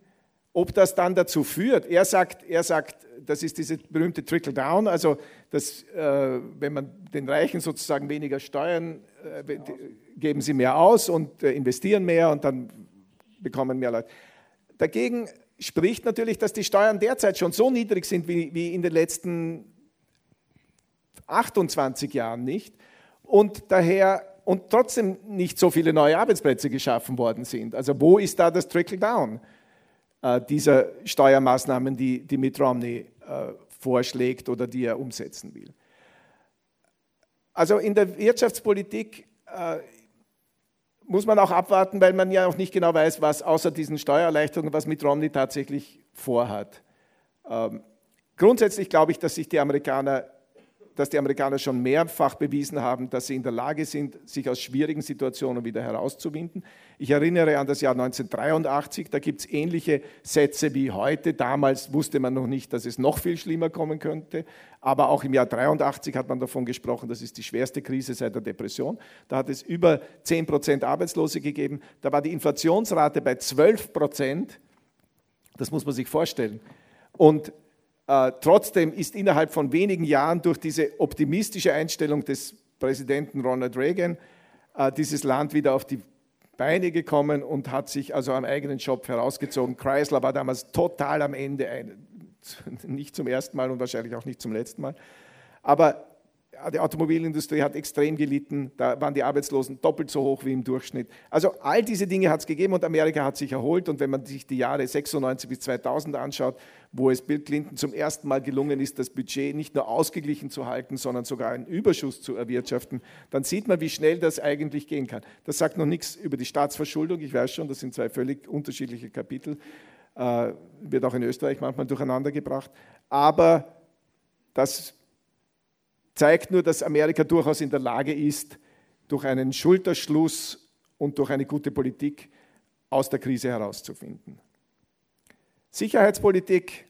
ob das dann dazu führt, er sagt, er sagt das ist diese berühmte Trickle-Down, also dass, äh, wenn man den Reichen sozusagen weniger Steuern, äh, geben sie mehr aus und äh, investieren mehr und dann bekommen mehr Leute. Dagegen spricht natürlich, dass die Steuern derzeit schon so niedrig sind wie, wie in den letzten 28 Jahren nicht und daher und trotzdem nicht so viele neue Arbeitsplätze geschaffen worden sind. Also wo ist da das Trickle-Down? äh, dieser Steuermaßnahmen, die, die Mitt Romney äh, vorschlägt oder die er umsetzen will. Also in der Wirtschaftspolitik äh, muss man auch abwarten, weil man ja auch nicht genau weiß, was außer diesen Steuererleichterungen, was Mitt Romney tatsächlich vorhat. Ähm, grundsätzlich glaube ich, dass sich die Amerikaner dass die Amerikaner schon mehrfach bewiesen haben, dass sie in der Lage sind, sich aus schwierigen Situationen wieder herauszuwinden. Ich erinnere an das Jahr 1983, da gibt es ähnliche Sätze wie heute. Damals wusste man noch nicht, dass es noch viel schlimmer kommen könnte. Aber auch im Jahr 1983 hat man davon gesprochen, das ist die schwerste Krise seit der Depression. Da hat es über 10 Prozent Arbeitslose gegeben. Da war die Inflationsrate bei 12 Prozent. Das muss man sich vorstellen. Und äh, trotzdem ist innerhalb von wenigen Jahren durch diese optimistische Einstellung des Präsidenten Ronald Reagan äh, dieses Land wieder auf die Beine gekommen und hat sich also am eigenen Shop herausgezogen. Chrysler war damals total am Ende, nicht zum ersten Mal und wahrscheinlich auch nicht zum letzten Mal. Aber die Automobilindustrie hat extrem gelitten, da waren die Arbeitslosen doppelt so hoch wie im Durchschnitt. Also all diese Dinge hat es gegeben und Amerika hat sich erholt. Und wenn man sich die Jahre 96 bis 2000 anschaut, wo es Bill Clinton zum ersten Mal gelungen ist, das Budget nicht nur ausgeglichen zu halten, sondern sogar einen Überschuss zu erwirtschaften, dann sieht man, wie schnell das eigentlich gehen kann. Das sagt noch nichts über die Staatsverschuldung, ich weiß schon, das sind zwei völlig unterschiedliche Kapitel, äh, wird auch in Österreich manchmal durcheinander gebracht, aber das zeigt nur, dass Amerika durchaus in der Lage ist, durch einen Schulterschluss und durch eine gute Politik aus der Krise herauszufinden. Sicherheitspolitik,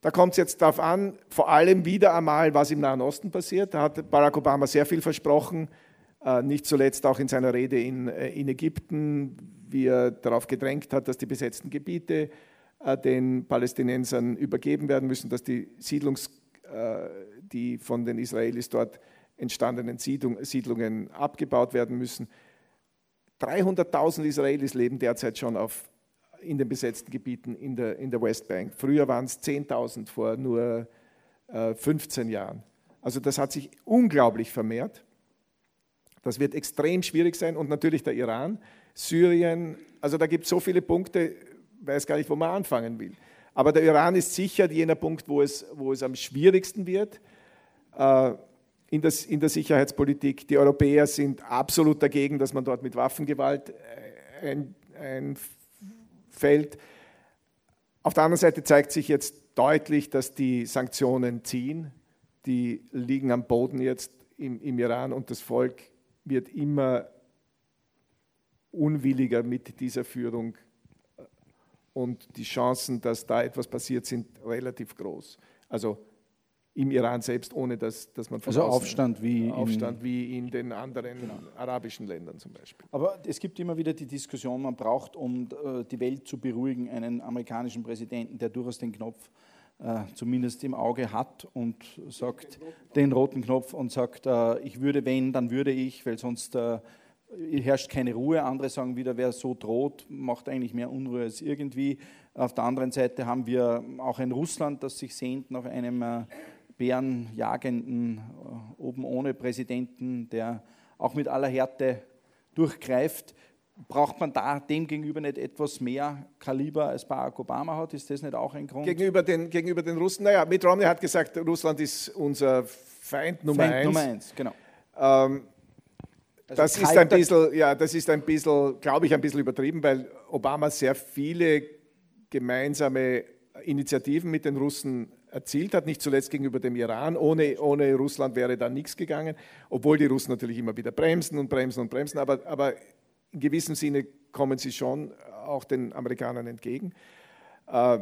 da kommt es jetzt darauf an, vor allem wieder einmal, was im Nahen Osten passiert. Da hat Barack Obama sehr viel versprochen, äh, nicht zuletzt auch in seiner Rede in, äh, in Ägypten, wie er darauf gedrängt hat, dass die besetzten Gebiete äh, den Palästinensern übergeben werden müssen, dass die Siedlungs die von den Israelis dort entstandenen Siedlungen abgebaut werden müssen. 300.000 Israelis leben derzeit schon auf, in den besetzten Gebieten in der, in der Westbank. Früher waren es 10.000 vor nur äh, 15 Jahren. Also das hat sich unglaublich vermehrt. Das wird extrem schwierig sein und natürlich der Iran, Syrien, also da gibt es so viele Punkte, weiß gar nicht, wo man anfangen will. Aber der Iran ist sicher jener Punkt, wo es, wo es am schwierigsten wird in, das, in der Sicherheitspolitik. Die Europäer sind absolut dagegen, dass man dort mit Waffengewalt einfällt. Auf der anderen Seite zeigt sich jetzt deutlich, dass die Sanktionen ziehen. Die liegen am Boden jetzt im, im Iran und das Volk wird immer unwilliger mit dieser Führung und die Chancen, dass da etwas passiert, sind relativ groß. Also im Iran selbst, ohne dass, dass man also Aufstand wie Aufstand in, wie in den anderen genau. arabischen Ländern zum Beispiel. Aber es gibt immer wieder die Diskussion, man braucht, um äh, die Welt zu beruhigen, einen amerikanischen Präsidenten, der durchaus den Knopf äh, zumindest im Auge hat und sagt den roten, den roten Knopf und sagt, äh, ich würde wenn, dann würde ich, weil sonst äh, herrscht keine Ruhe. Andere sagen wieder, wer so droht, macht eigentlich mehr Unruhe als irgendwie. Auf der anderen Seite haben wir auch ein Russland, das sich sehnt nach einem äh, bärenjagenden, äh, oben ohne Präsidenten, der auch mit aller Härte durchgreift. Braucht man da dem gegenüber nicht etwas mehr Kaliber als Barack Obama hat? Ist das nicht auch ein Grund? Gegenüber den, gegenüber den Russen? Naja, Mitt Romney hat gesagt, Russland ist unser Feind Nummer Feind eins. Nummer eins, genau. Ähm, also das, ist ein bisschen, ja, das ist ein bisschen, glaube ich, ein bisschen übertrieben, weil Obama sehr viele gemeinsame Initiativen mit den Russen erzielt hat, nicht zuletzt gegenüber dem Iran. Ohne, ohne Russland wäre da nichts gegangen, obwohl die Russen natürlich immer wieder bremsen und bremsen und bremsen, aber, aber in gewissem Sinne kommen sie schon auch den Amerikanern entgegen. Äh,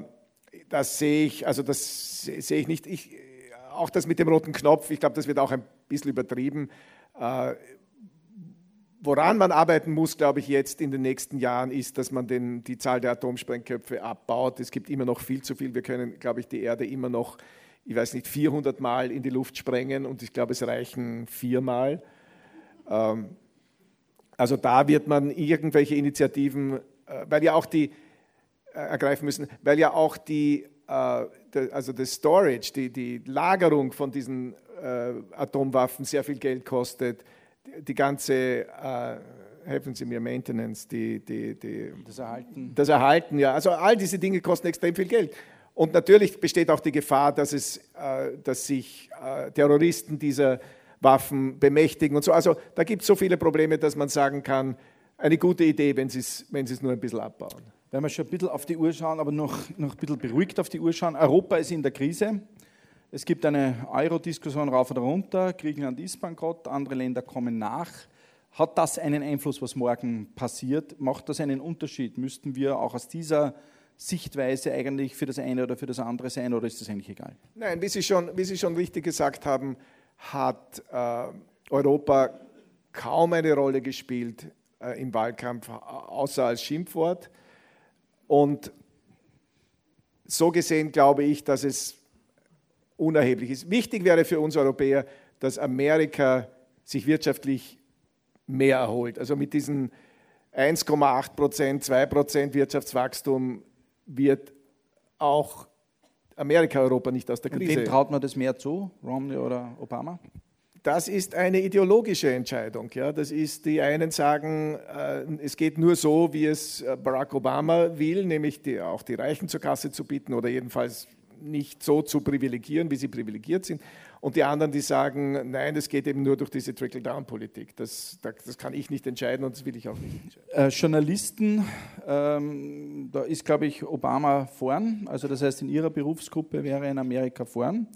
das sehe ich, also das sehe ich nicht. Ich, auch das mit dem roten Knopf, ich glaube, das wird auch ein bisschen übertrieben. Woran man arbeiten muss, glaube ich, jetzt in den nächsten Jahren, ist, dass man den, die Zahl der Atomsprengköpfe abbaut. Es gibt immer noch viel zu viel. Wir können, glaube ich, die Erde immer noch, ich weiß nicht, 400 Mal in die Luft sprengen und ich glaube, es reichen viermal. Ähm, also da wird man irgendwelche Initiativen, äh, weil ja auch die äh, ergreifen müssen, weil ja auch die, äh, also das Storage, die, die Lagerung von diesen Atomwaffen sehr viel Geld kostet die ganze, äh, helfen Sie mir, Maintenance, die, die, die, das Erhalten. Das Erhalten, ja. Also all diese Dinge kosten extrem viel Geld. Und natürlich besteht auch die Gefahr, dass, es, äh, dass sich äh, Terroristen dieser Waffen bemächtigen und so. Also da gibt es so viele Probleme, dass man sagen kann, eine gute Idee, wenn Sie es wenn nur ein bisschen abbauen. Wenn wir schon ein bisschen auf die Uhr schauen, aber noch, noch ein bisschen beruhigt auf die Uhr schauen. Europa ist in der Krise. Es gibt eine Euro-Diskussion rauf oder runter. Griechenland ist bankrott, andere Länder kommen nach. Hat das einen Einfluss, was morgen passiert? Macht das einen Unterschied? Müssten wir auch aus dieser Sichtweise eigentlich für das eine oder für das andere sein oder ist das eigentlich egal? Nein, wie Sie schon, wie Sie schon richtig gesagt haben, hat äh, Europa kaum eine Rolle gespielt äh, im Wahlkampf, außer als Schimpfwort. Und so gesehen glaube ich, dass es unerheblich ist. Wichtig wäre für uns Europäer, dass Amerika sich wirtschaftlich mehr erholt. Also mit diesen 1,8 Prozent, 2 Prozent Wirtschaftswachstum wird auch Amerika Europa nicht aus der Krise. Und wem traut man das mehr zu, Romney oder Obama? Das ist eine ideologische Entscheidung. Ja. Das ist, die einen sagen, äh, es geht nur so, wie es äh, Barack Obama will, nämlich die, auch die Reichen zur Kasse zu bieten oder jedenfalls nicht so zu privilegieren, wie sie privilegiert sind. Und die anderen, die sagen, nein, das geht eben nur durch diese Trickle-Down-Politik. Das, das kann ich nicht entscheiden und das will ich auch nicht entscheiden. Äh, Journalisten, ähm, da ist, glaube ich, Obama vorn. Also das heißt, in ihrer Berufsgruppe wäre in Amerika vorn.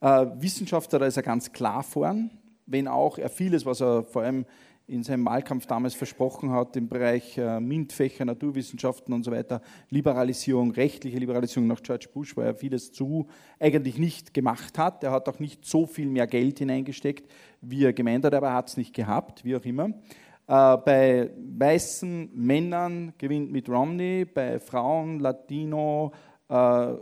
Äh, Wissenschaftler, da ist er ganz klar vorn, wenn auch er vieles, was er vor allem in seinem Wahlkampf damals versprochen hat, im Bereich äh, MINT-Fächer, Naturwissenschaften und so weiter, Liberalisierung, rechtliche Liberalisierung nach George Bush, wo er vieles zu eigentlich nicht gemacht hat. Er hat auch nicht so viel mehr Geld hineingesteckt, wie er gemeint hat, aber er hat es nicht gehabt, wie auch immer. Äh, bei weißen Männern gewinnt Mitt Romney, bei Frauen, Latino, äh,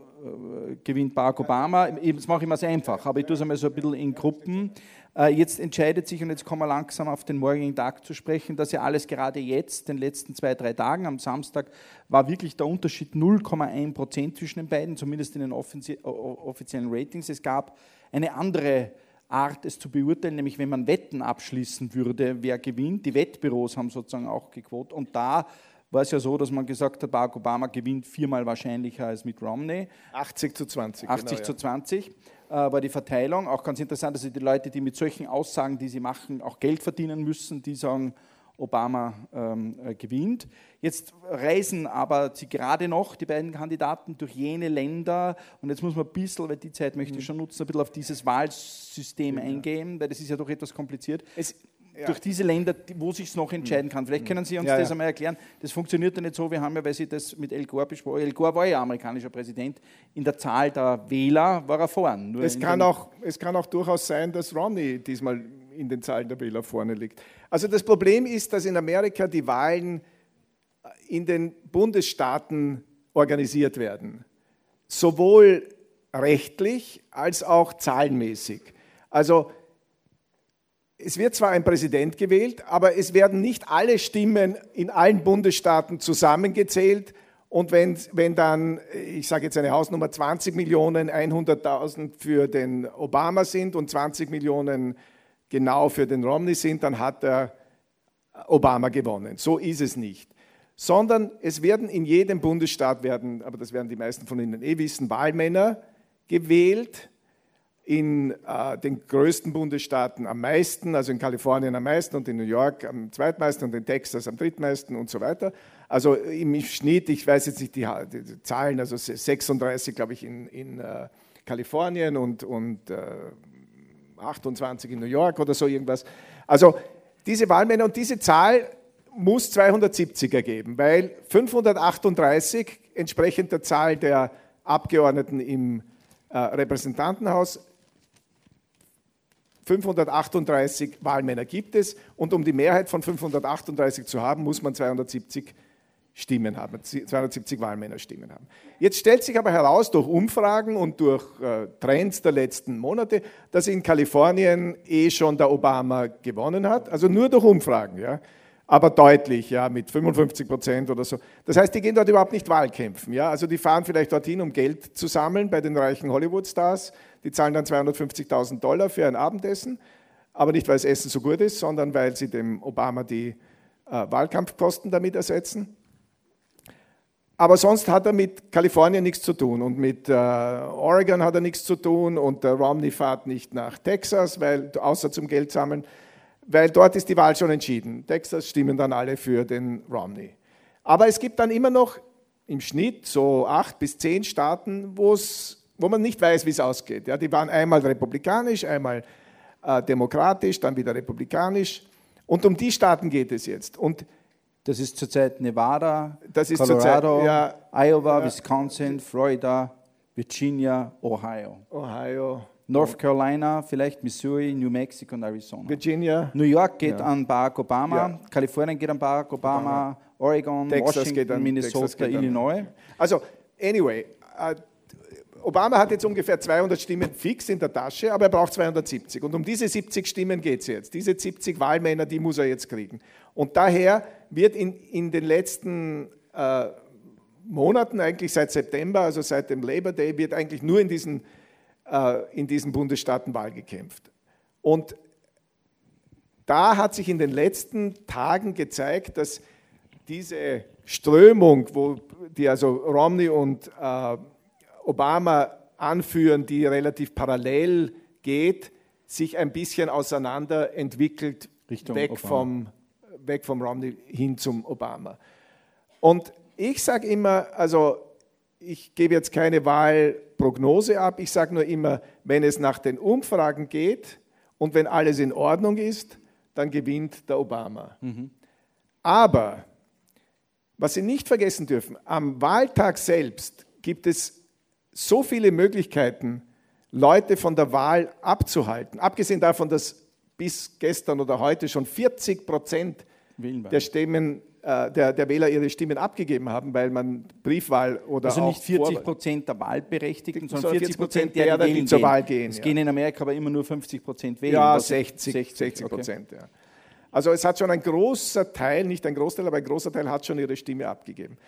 gewinnt Barack Obama. Das mache ich immer sehr einfach, aber ich tue es einmal so ein bisschen in Gruppen. Äh, jetzt entscheidet sich, und jetzt kommen wir langsam auf den morgigen Tag zu sprechen, dass ja alles gerade jetzt, den letzten zwei, drei Tagen, am Samstag, war wirklich der Unterschied 0,1 Prozent zwischen den beiden, zumindest in den offiziellen Ratings. Es gab eine andere Art, es zu beurteilen, nämlich wenn man Wetten abschließen würde, wer gewinnt. Die Wettbüros haben sozusagen auch gequotet und da war es ja so, dass man gesagt hat, Barack Obama gewinnt viermal wahrscheinlicher als Mitt Romney. 80 zu 20. 80 genau, zu ja. 20 äh, war die Verteilung. Auch ganz interessant, dass die Leute, die mit solchen Aussagen, die sie machen, auch Geld verdienen müssen, die sagen, Obama ähm, äh, gewinnt. Jetzt reisen aber sie gerade noch, die beiden Kandidaten, durch jene Länder. Und jetzt muss man ein bisschen, weil die Zeit möchte Mhm. ich schon nutzen, ein bisschen auf dieses Wahlsystem eingehen, weil das ist ja doch etwas kompliziert. Es, ja. Durch diese Länder, wo sich es noch entscheiden kann. Vielleicht können Sie uns Ja, das einmal erklären. Das funktioniert ja nicht so, wir haben ja, weil Sie das mit El Gore besprochen El Gore war ja amerikanischer Präsident. In der Zahl der Wähler war er vorn. Es kann, auch, es kann auch durchaus sein, dass Romney diesmal in den Zahlen der Wähler vorne liegt. Also das Problem ist, dass in Amerika die Wahlen in den Bundesstaaten organisiert werden. Sowohl rechtlich als auch zahlenmäßig. Also es wird zwar ein Präsident gewählt, aber es werden nicht alle Stimmen in allen Bundesstaaten zusammengezählt. Und wenn, wenn dann, ich sage jetzt eine Hausnummer, 20 Millionen 100.000 für den Obama sind und 20 Millionen genau für den Romney sind, dann hat er Obama gewonnen. So ist es nicht. Sondern es werden in jedem Bundesstaat werden, aber das werden die meisten von Ihnen eh wissen, Wahlmänner gewählt in äh, den größten Bundesstaaten am meisten, also in Kalifornien am meisten und in New York am zweitmeisten und in Texas am drittmeisten und so weiter. Also im Schnitt, ich weiß jetzt nicht die, die Zahlen, also 36, glaube ich, in, in äh, Kalifornien und, und äh, 28 in New York oder so irgendwas. Also diese Wahlmänner und diese Zahl muss 270 ergeben, weil 538 entsprechend der Zahl der Abgeordneten im äh, Repräsentantenhaus 538 Wahlmänner gibt es. Und um die Mehrheit von 538 zu haben, muss man 270 Stimmen haben, 270 Wahlmännerstimmen haben. Jetzt stellt sich aber heraus durch Umfragen und durch äh, Trends der letzten Monate, dass in Kalifornien eh schon der Obama gewonnen hat, also nur durch Umfragen, ja, aber deutlich, ja, mit 55 Prozent oder so. Das heißt, die gehen dort überhaupt nicht Wahlkämpfen, ja, also die fahren vielleicht dorthin, um Geld zu sammeln bei den reichen Hollywood-Stars, die zahlen dann 250.000 Dollar für ein Abendessen, aber nicht, weil das Essen so gut ist, sondern weil sie dem Obama die äh, Wahlkampfkosten damit ersetzen. Aber sonst hat er mit Kalifornien nichts zu tun und mit äh, Oregon hat er nichts zu tun und der Romney fährt nicht nach Texas, weil, außer zum Geld sammeln, weil dort ist die Wahl schon entschieden. Texas stimmen dann alle für den Romney. Aber es gibt dann immer noch im Schnitt so acht bis zehn Staaten, wo's, wo man nicht weiß, wie es ausgeht. Ja, die waren einmal republikanisch, einmal äh, demokratisch, dann wieder republikanisch. Und um die Staaten geht es jetzt. Und Das ist zurzeit Nevada, Das ist Colorado, zurzeit, ja, Iowa, ja. Wisconsin, Florida, Virginia, Ohio. Ohio, North Carolina, vielleicht Missouri, New Mexico und Arizona. Virginia, New York geht Ja. an Barack Obama. Kalifornien geht an Barack Obama, Oregon, Texas Washington, geht an- Minnesota, Illinois. Also, anyway, äh, Obama hat jetzt ungefähr 200 Stimmen fix in der Tasche, aber er braucht 270. Und um diese 70 Stimmen geht es jetzt. Diese 70 Wahlmänner, die muss er jetzt kriegen. Und daher wird in, in den letzten äh, Monaten, eigentlich seit September, also seit dem Labor Day, wird eigentlich nur in diesen, äh, in diesen Bundesstaaten Wahl gekämpft. Und da hat sich in den letzten Tagen gezeigt, dass diese Strömung, wo die also Romney und äh, Obama anführen, die relativ parallel geht, sich ein bisschen auseinander entwickelt, Richtung weg Obama. vom, weg vom Romney hin zum Obama. Und ich sage immer, also ich gebe jetzt keine Wahlprognose ab, ich sage nur immer, wenn es nach den Umfragen geht und wenn alles in Ordnung ist, dann gewinnt der Obama. Aber was Sie nicht vergessen dürfen, am Wahltag selbst gibt es so viele Möglichkeiten, Leute von der Wahl abzuhalten. Abgesehen davon, dass bis gestern oder heute schon 40 Prozent der, Stimmen, äh, der, der Wähler ihre Stimmen abgegeben haben, weil man Briefwahl oder Also auch nicht 40 Vorwahl- Prozent der Wahlberechtigten, sondern Sondern 40 Prozent 40% derer, derer, die zur. Wahl gehen, Es ja. gehen in Amerika aber immer nur 50 Prozent wählen. Ja, was- 60, 60 okay. Prozent. Ja. Also es hat schon ein großer Teil, nicht ein Großteil, aber ein großer Teil hat schon ihre Stimme abgegeben.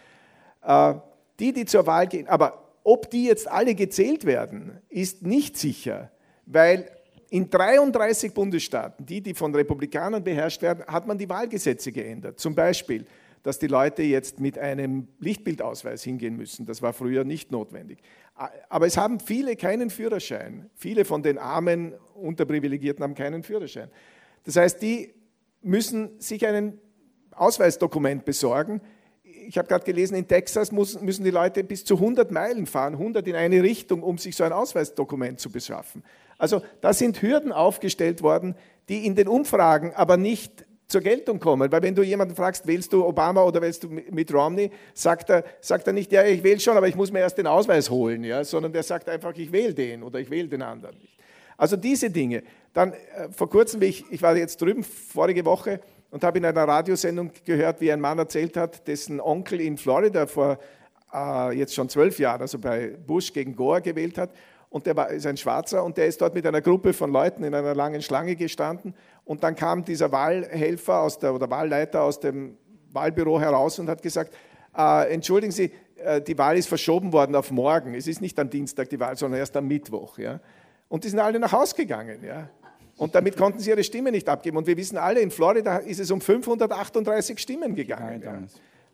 Äh, die, die zur Wahl gehen, aber ob die jetzt alle gezählt werden, ist nicht sicher, weil in 33 Bundesstaaten, die, die von Republikanern beherrscht werden, hat man die Wahlgesetze geändert. Zum Beispiel dass die Leute jetzt mit einem Lichtbildausweis hingehen müssen. Das war früher nicht notwendig. Aber es haben viele keinen Führerschein. Viele von den armen, unterprivilegierten haben keinen Führerschein. Das heißt, die müssen sich ein Ausweisdokument besorgen. Ich habe gerade gelesen, in Texas müssen die Leute bis zu 100 Meilen fahren, 100 in eine Richtung, um sich so ein Ausweisdokument zu beschaffen. Also da sind Hürden aufgestellt worden, die in den Umfragen aber nicht zur Geltung kommen. Weil wenn du jemanden fragst, wählst du Obama oder wählst du mit Romney, sagt er, sagt er nicht, ja, ich wähle schon, aber ich muss mir erst den Ausweis holen, ja, sondern der sagt einfach, ich wähle den oder ich wähle den anderen. Also diese Dinge. Dann äh, vor kurzem, ich, ich war jetzt drüben vorige Woche und habe in einer Radiosendung gehört, wie ein Mann erzählt hat, dessen Onkel in Florida vor äh, jetzt schon zwölf Jahren, also bei Bush gegen Gore gewählt hat und der war, ist ein Schwarzer und der ist dort mit einer Gruppe von Leuten in einer langen Schlange gestanden und dann kam dieser Wahlhelfer aus der, oder Wahlleiter aus dem Wahlbüro heraus und hat gesagt, äh, entschuldigen Sie, äh, die Wahl ist verschoben worden auf morgen. Es ist nicht am Dienstag die Wahl, sondern erst am Mittwoch. Ja? Und die sind alle nach Hause gegangen. Ja? Und damit konnten sie ihre Stimme nicht abgeben. Und wir wissen alle, in Florida ist es um 538 Stimmen gegangen. Ja.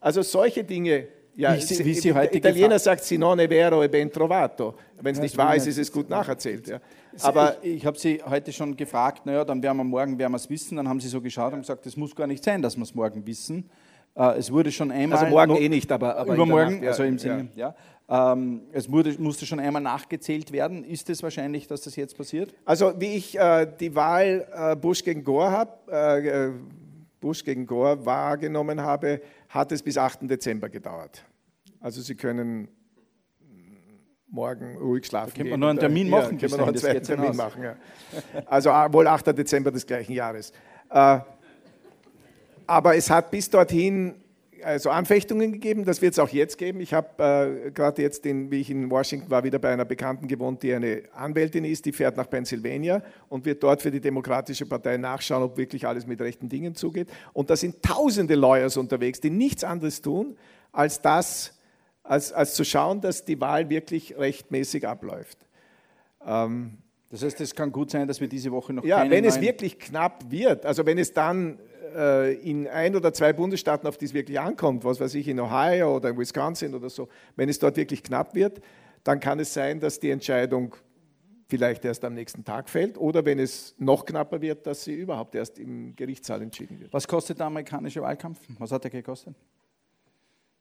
Also solche Dinge ja, wie Sie, wie Sie heute Italiener sagt si non è vero e ben trovato. Wenn es nicht wahr ist, ist es gut nacherzählt. Ja. Aber ich, ich habe Sie heute schon gefragt, naja, dann werden wir morgen werden wir es wissen. Dann haben Sie so geschaut und gesagt, es muss gar nicht sein, dass wir es morgen wissen. Äh, es wurde schon einmal. Also morgen eh nicht, aber, aber übermorgen, Nacht, ja, also im Sinne, ja. Ähm, es musste schon einmal nachgezählt werden. Ist es wahrscheinlich, dass das jetzt passiert? Also wie ich äh, die Wahl äh, Bush gegen Gore habe, äh, Bush gegen Gore wahrgenommen habe, hat es bis 8. Dezember gedauert. Also Sie können morgen ruhig schlafen. Da können wir noch einen Termin machen. Ja, können wir noch einen zweiten Termin machen. Ja. Also ah, wohl 8. Dezember des gleichen Jahres. Äh, aber es hat bis dorthin also Anfechtungen gegeben, das wird es auch jetzt geben. Ich habe äh, gerade jetzt, den, wie ich in Washington war, wieder bei einer Bekannten gewohnt, die eine Anwältin ist, die fährt nach Pennsylvania und wird dort für die Demokratische Partei nachschauen, ob wirklich alles mit rechten Dingen zugeht. Und da sind tausende Lawyers unterwegs, die nichts anderes tun, als das, als, als zu schauen, dass die Wahl wirklich rechtmäßig abläuft. Ähm, das heißt, es kann gut sein, dass wir diese Woche noch. Ja, wenn es wirklich knapp wird, also wenn es dann in ein oder zwei Bundesstaaten, auf die es wirklich ankommt, was weiß ich, in Ohio oder in Wisconsin oder so, wenn es dort wirklich knapp wird, dann kann es sein, dass die Entscheidung vielleicht erst am nächsten Tag fällt oder wenn es noch knapper wird, dass sie überhaupt erst im Gerichtssaal entschieden wird. Was kostet der amerikanische Wahlkampf? Was hat er gekostet?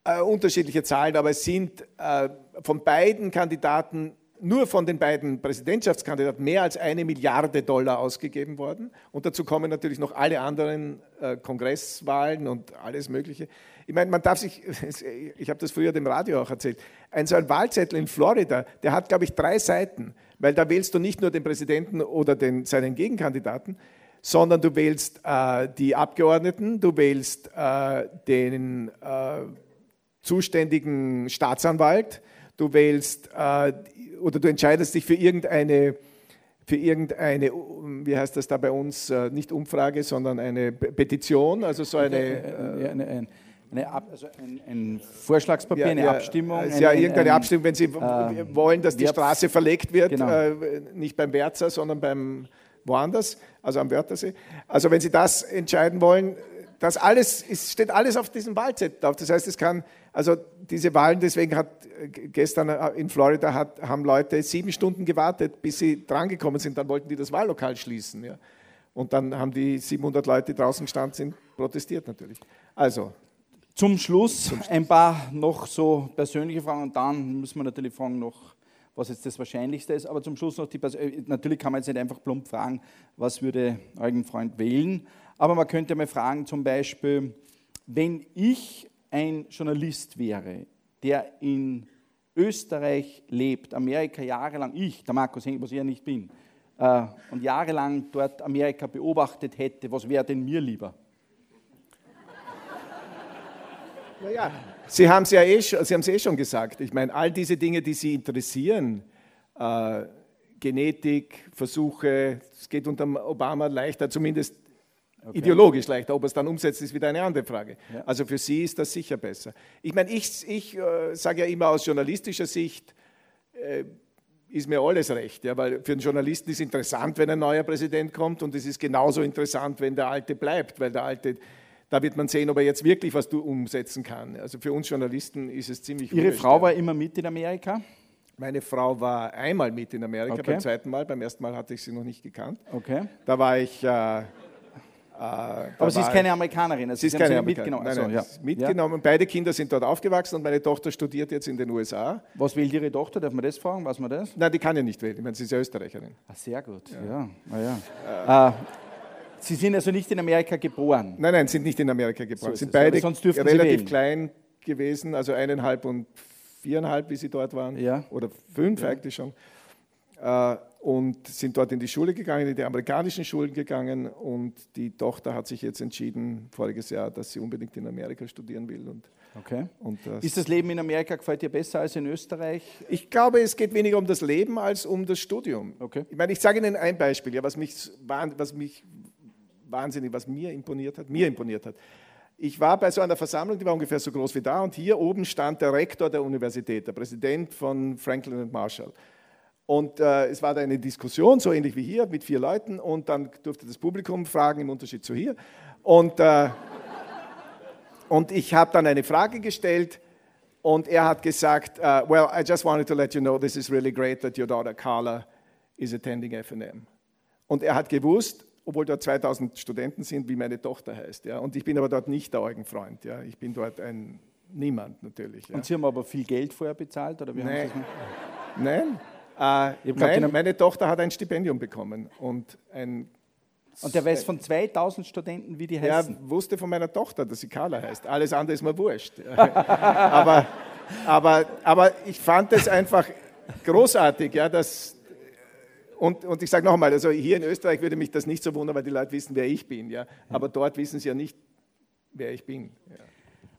Äh, unterschiedliche Zahlen, aber es sind äh, von beiden Kandidaten nur von den beiden Präsidentschaftskandidaten mehr als eine Milliarde Dollar ausgegeben worden. Und dazu kommen natürlich noch alle anderen äh, Kongresswahlen und alles Mögliche. Ich meine, man darf sich, ich habe das früher dem Radio auch erzählt, ein so ein Wahlzettel in Florida, der hat, glaube ich, drei Seiten, weil da wählst du nicht nur den Präsidenten oder den, seinen Gegenkandidaten, sondern du wählst äh, die Abgeordneten, du wählst äh, den äh, zuständigen Staatsanwalt, du wählst äh, oder du entscheidest dich für irgendeine, für irgendeine, wie heißt das da bei uns, äh, nicht Umfrage, sondern eine Petition, also so eine. Äh, eine, eine, eine also ein, ein, Vorschlagspapier, ja, eine ja, Abstimmung. Also ja, irgendeine ein, Abstimmung, wenn Sie äh, wollen, dass die Straße verlegt wird, genau. äh, nicht beim Werzer, sondern beim woanders, also am Wörthersee. Also wenn Sie das entscheiden wollen, das alles, es steht alles auf diesem Wahlzettel drauf. Das heißt, es kann also diese Wahlen, deswegen hat äh, gestern äh, in Florida hat, haben Leute sieben Stunden gewartet, bis sie drangekommen sind. Dann wollten die das Wahllokal schließen. Ja. Und dann haben die 700 Leute, die draußen gestanden sind, protestiert natürlich. Also. Zum Schluss ein paar noch so persönliche Fragen und dann müssen wir natürlich fragen noch, was jetzt das Wahrscheinlichste ist. Aber zum Schluss noch die Pers äh, Natürlich kann man jetzt nicht einfach plump fragen, was würde euren Freund wählen. Aber man könnte mal fragen, zum Beispiel, wenn ich ein Journalist wäre, der in Österreich lebt, Amerika jahrelang, ich, der Markus Henk, was ich ja nicht bin, äh, und jahrelang dort Amerika beobachtet hätte, was wäre denn mir lieber? Naja, Sie haben es ja eh, Sie eh schon gesagt. Ich meine, all diese Dinge, die Sie interessieren, äh, Genetik, Versuche, es geht unter Obama leichter, zumindest Okay. Ideologisch leichter, ob er es dann umsetzt, ist wieder eine andere Frage. Ja. Also für Sie ist das sicher besser. Ich meine, ich, ich äh, sage ja immer aus journalistischer Sicht, äh, ist mir alles recht, ja, weil für einen Journalisten ist es interessant, wenn ein neuer Präsident kommt und es ist genauso interessant, wenn der alte bleibt, weil der alte Da wird man sehen, ob er jetzt wirklich was umsetzen kann. Also für uns Journalisten ist es ziemlich Ihre Frau war immer mit in Amerika? Meine Frau war einmal mit in Amerika, okay. beim zweiten Mal. Beim ersten Mal hatte ich sie noch nicht gekannt. Okay. Da war ich. Äh, Aber sie ist keine Amerikanerin. Also sie ist keine Amerikanerin. Mitgenommen. Nein, nein, also, ja. mitgenommen. Beide Kinder sind dort aufgewachsen und meine Tochter studiert jetzt in den USA. Was wählt Ihre Tochter? Darf man das fragen? Was man das? Nein, die kann ja nicht wählen. Ich meine, sie ist ja Österreicherin. Ah, sehr gut. Ja. ja. ja. Äh, sie sind also nicht in Amerika geboren? Nein, nein, sind nicht in Amerika geboren. So sind beide relativ klein gewesen, also eineinhalb und viereinhalb, wie sie dort waren, ja. oder fünf ja. eigentlich schon, äh, und sind dort in die Schule gegangen, in die amerikanischen Schulen gegangen und die Tochter hat sich jetzt entschieden, voriges Jahr, dass sie unbedingt in Amerika studieren will. Und, okay. Und das Ist das Leben in Amerika, gefällt dir besser als in Österreich? Ich glaube, es geht weniger um das Leben als um das Studium. Okay. Ich meine, ich sage Ihnen ein Beispiel, ja, was, mich, was mich wahnsinnig, was mir imponiert hat, mir imponiert hat. Ich war bei so einer Versammlung, die war ungefähr so groß wie da, und hier oben stand der Rektor der Universität, der Präsident von Franklin und Marshall. Und äh, es war da eine Diskussion, so ähnlich wie hier, mit vier Leuten, und dann durfte das Publikum fragen, im Unterschied zu hier. Und, äh, und ich habe dann eine Frage gestellt, und er hat gesagt, uh, well, I just wanted to let you know, this is really great that your daughter Carla is attending FNM. Und er hat gewusst, obwohl dort 2000 Studenten sind, wie meine Tochter heißt. Ja. Und ich bin aber dort nicht der Eugenfreund. Ja. Ich bin dort ein Niemand natürlich. Ja. Und Sie haben aber viel Geld vorher bezahlt? Oder wie Nein. Nein. Äh, nein meine Tochter hat ein Stipendium bekommen und ein und der weiß von 2000 Studenten, wie die heißen? Er wusste von meiner Tochter, dass sie Carla heißt. Alles andere ist mir wurscht. aber, aber, aber ich fand es einfach großartig, ja, dass, und, und ich sage noch einmal, also hier in Österreich würde mich das nicht so wundern, weil die Leute wissen, wer ich bin. Ja? Aber dort wissen sie ja nicht, wer ich bin. Ja.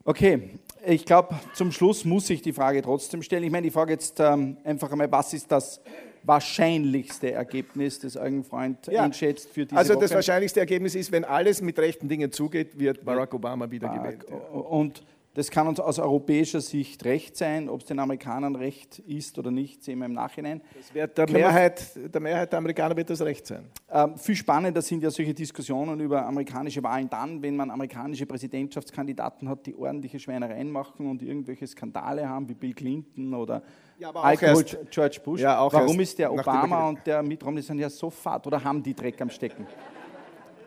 Okay, ich glaube, zum Schluss muss ich die Frage trotzdem stellen. Ich meine, ich frage jetzt ähm, einfach einmal, was ist das wahrscheinlichste Ergebnis, das euren Freund ja. einschätzt für diese Also Woche? das wahrscheinlichste Ergebnis ist, wenn alles mit rechten Dingen zugeht, wird Barack Obama wiedergewählt. Ja. Und das kann uns aus europäischer Sicht recht sein. Ob es den Amerikanern recht ist oder nicht, sehen wir im Nachhinein. Der, Mehrheit, der Mehrheit der Amerikaner wird das recht sein. Ähm, viel spannender sind ja solche Diskussionen über amerikanische Wahlen dann, wenn man amerikanische Präsidentschaftskandidaten hat, die ordentliche Schweinereien machen und irgendwelche Skandale haben, wie Bill Clinton oder ja, Alkohol George Bush. Ja, Warum ist der Obama und der Mitt Romney sind ja so fad oder haben die Dreck am Stecken?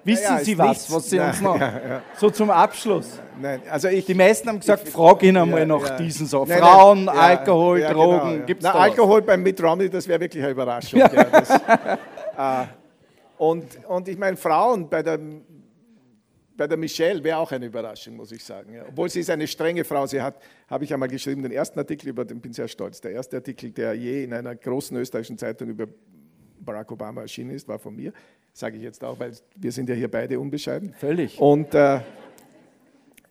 Wissen ja, Sie was, nichts. was Sie uns noch ja, so zum Abschluss? Nein, also ich, die meisten haben gesagt, ich, frag ihn einmal nach diesen so. Nein, Frauen, nein, Alkohol, Drogen, genau, gibt's Na, da Alkohol was? beim Mitt Romney, das wäre wirklich eine Überraschung. Das, äh, und, und ich meine, Frauen bei der, bei der Michelle wäre auch eine Überraschung, muss ich sagen. Obwohl sie ist eine strenge Frau. Sie hat, habe ich einmal geschrieben, den ersten Artikel über den, bin sehr stolz, der erste Artikel, der je in einer großen österreichischen Zeitung über Barack Obama erschienen ist, war von mir sage ich jetzt auch, weil wir sind ja hier beide unbescheiden. Völlig. Und, äh,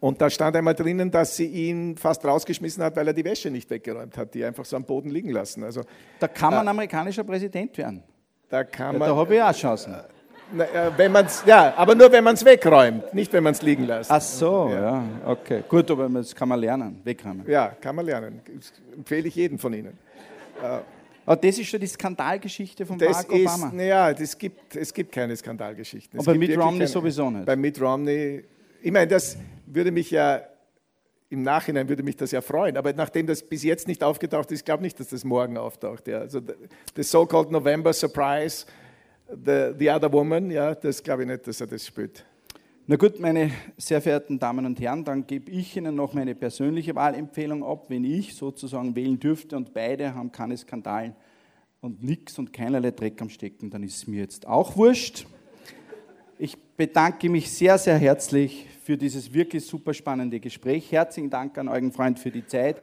und da stand einmal drinnen, dass sie ihn fast rausgeschmissen hat, weil er die Wäsche nicht weggeräumt hat, die einfach so am Boden liegen lassen. Also, da kann man äh, amerikanischer Präsident werden. Da kann ja, man. Da habe ich auch Chancen. Na, äh, wenn man's, ja, aber nur wenn man es wegräumt, nicht wenn man es liegen lässt. Ach so, ja. ja. okay. Gut, aber das kann man lernen, wegräumen. Ja, kann man lernen. Das empfehle ich jedem von Ihnen. Aber das ist schon die Skandalgeschichte von das Barack Obama. Ist, naja, das gibt, es gibt keine Skandalgeschichten. Und bei Mitt Romney keine, sowieso nicht. Bei Mitt Romney, ich meine, das würde mich ja, im Nachhinein würde mich das ja freuen, aber nachdem das bis jetzt nicht aufgetaucht ist, ich glaube nicht, dass das morgen auftaucht. Ja. Also the so-called November Surprise, the, the Other Woman, ja, das glaube ich nicht, dass er das spürt. Na gut, meine sehr verehrten Damen und Herren, dann gebe ich Ihnen noch meine persönliche Wahlempfehlung ab, wenn ich sozusagen wählen dürfte und beide haben keine Skandalen und nichts und keinerlei Dreck am Stecken, dann ist es mir jetzt auch wurscht. Ich bedanke mich sehr, sehr herzlich für dieses wirklich super spannende Gespräch. Herzlichen Dank an euren Freund für die Zeit.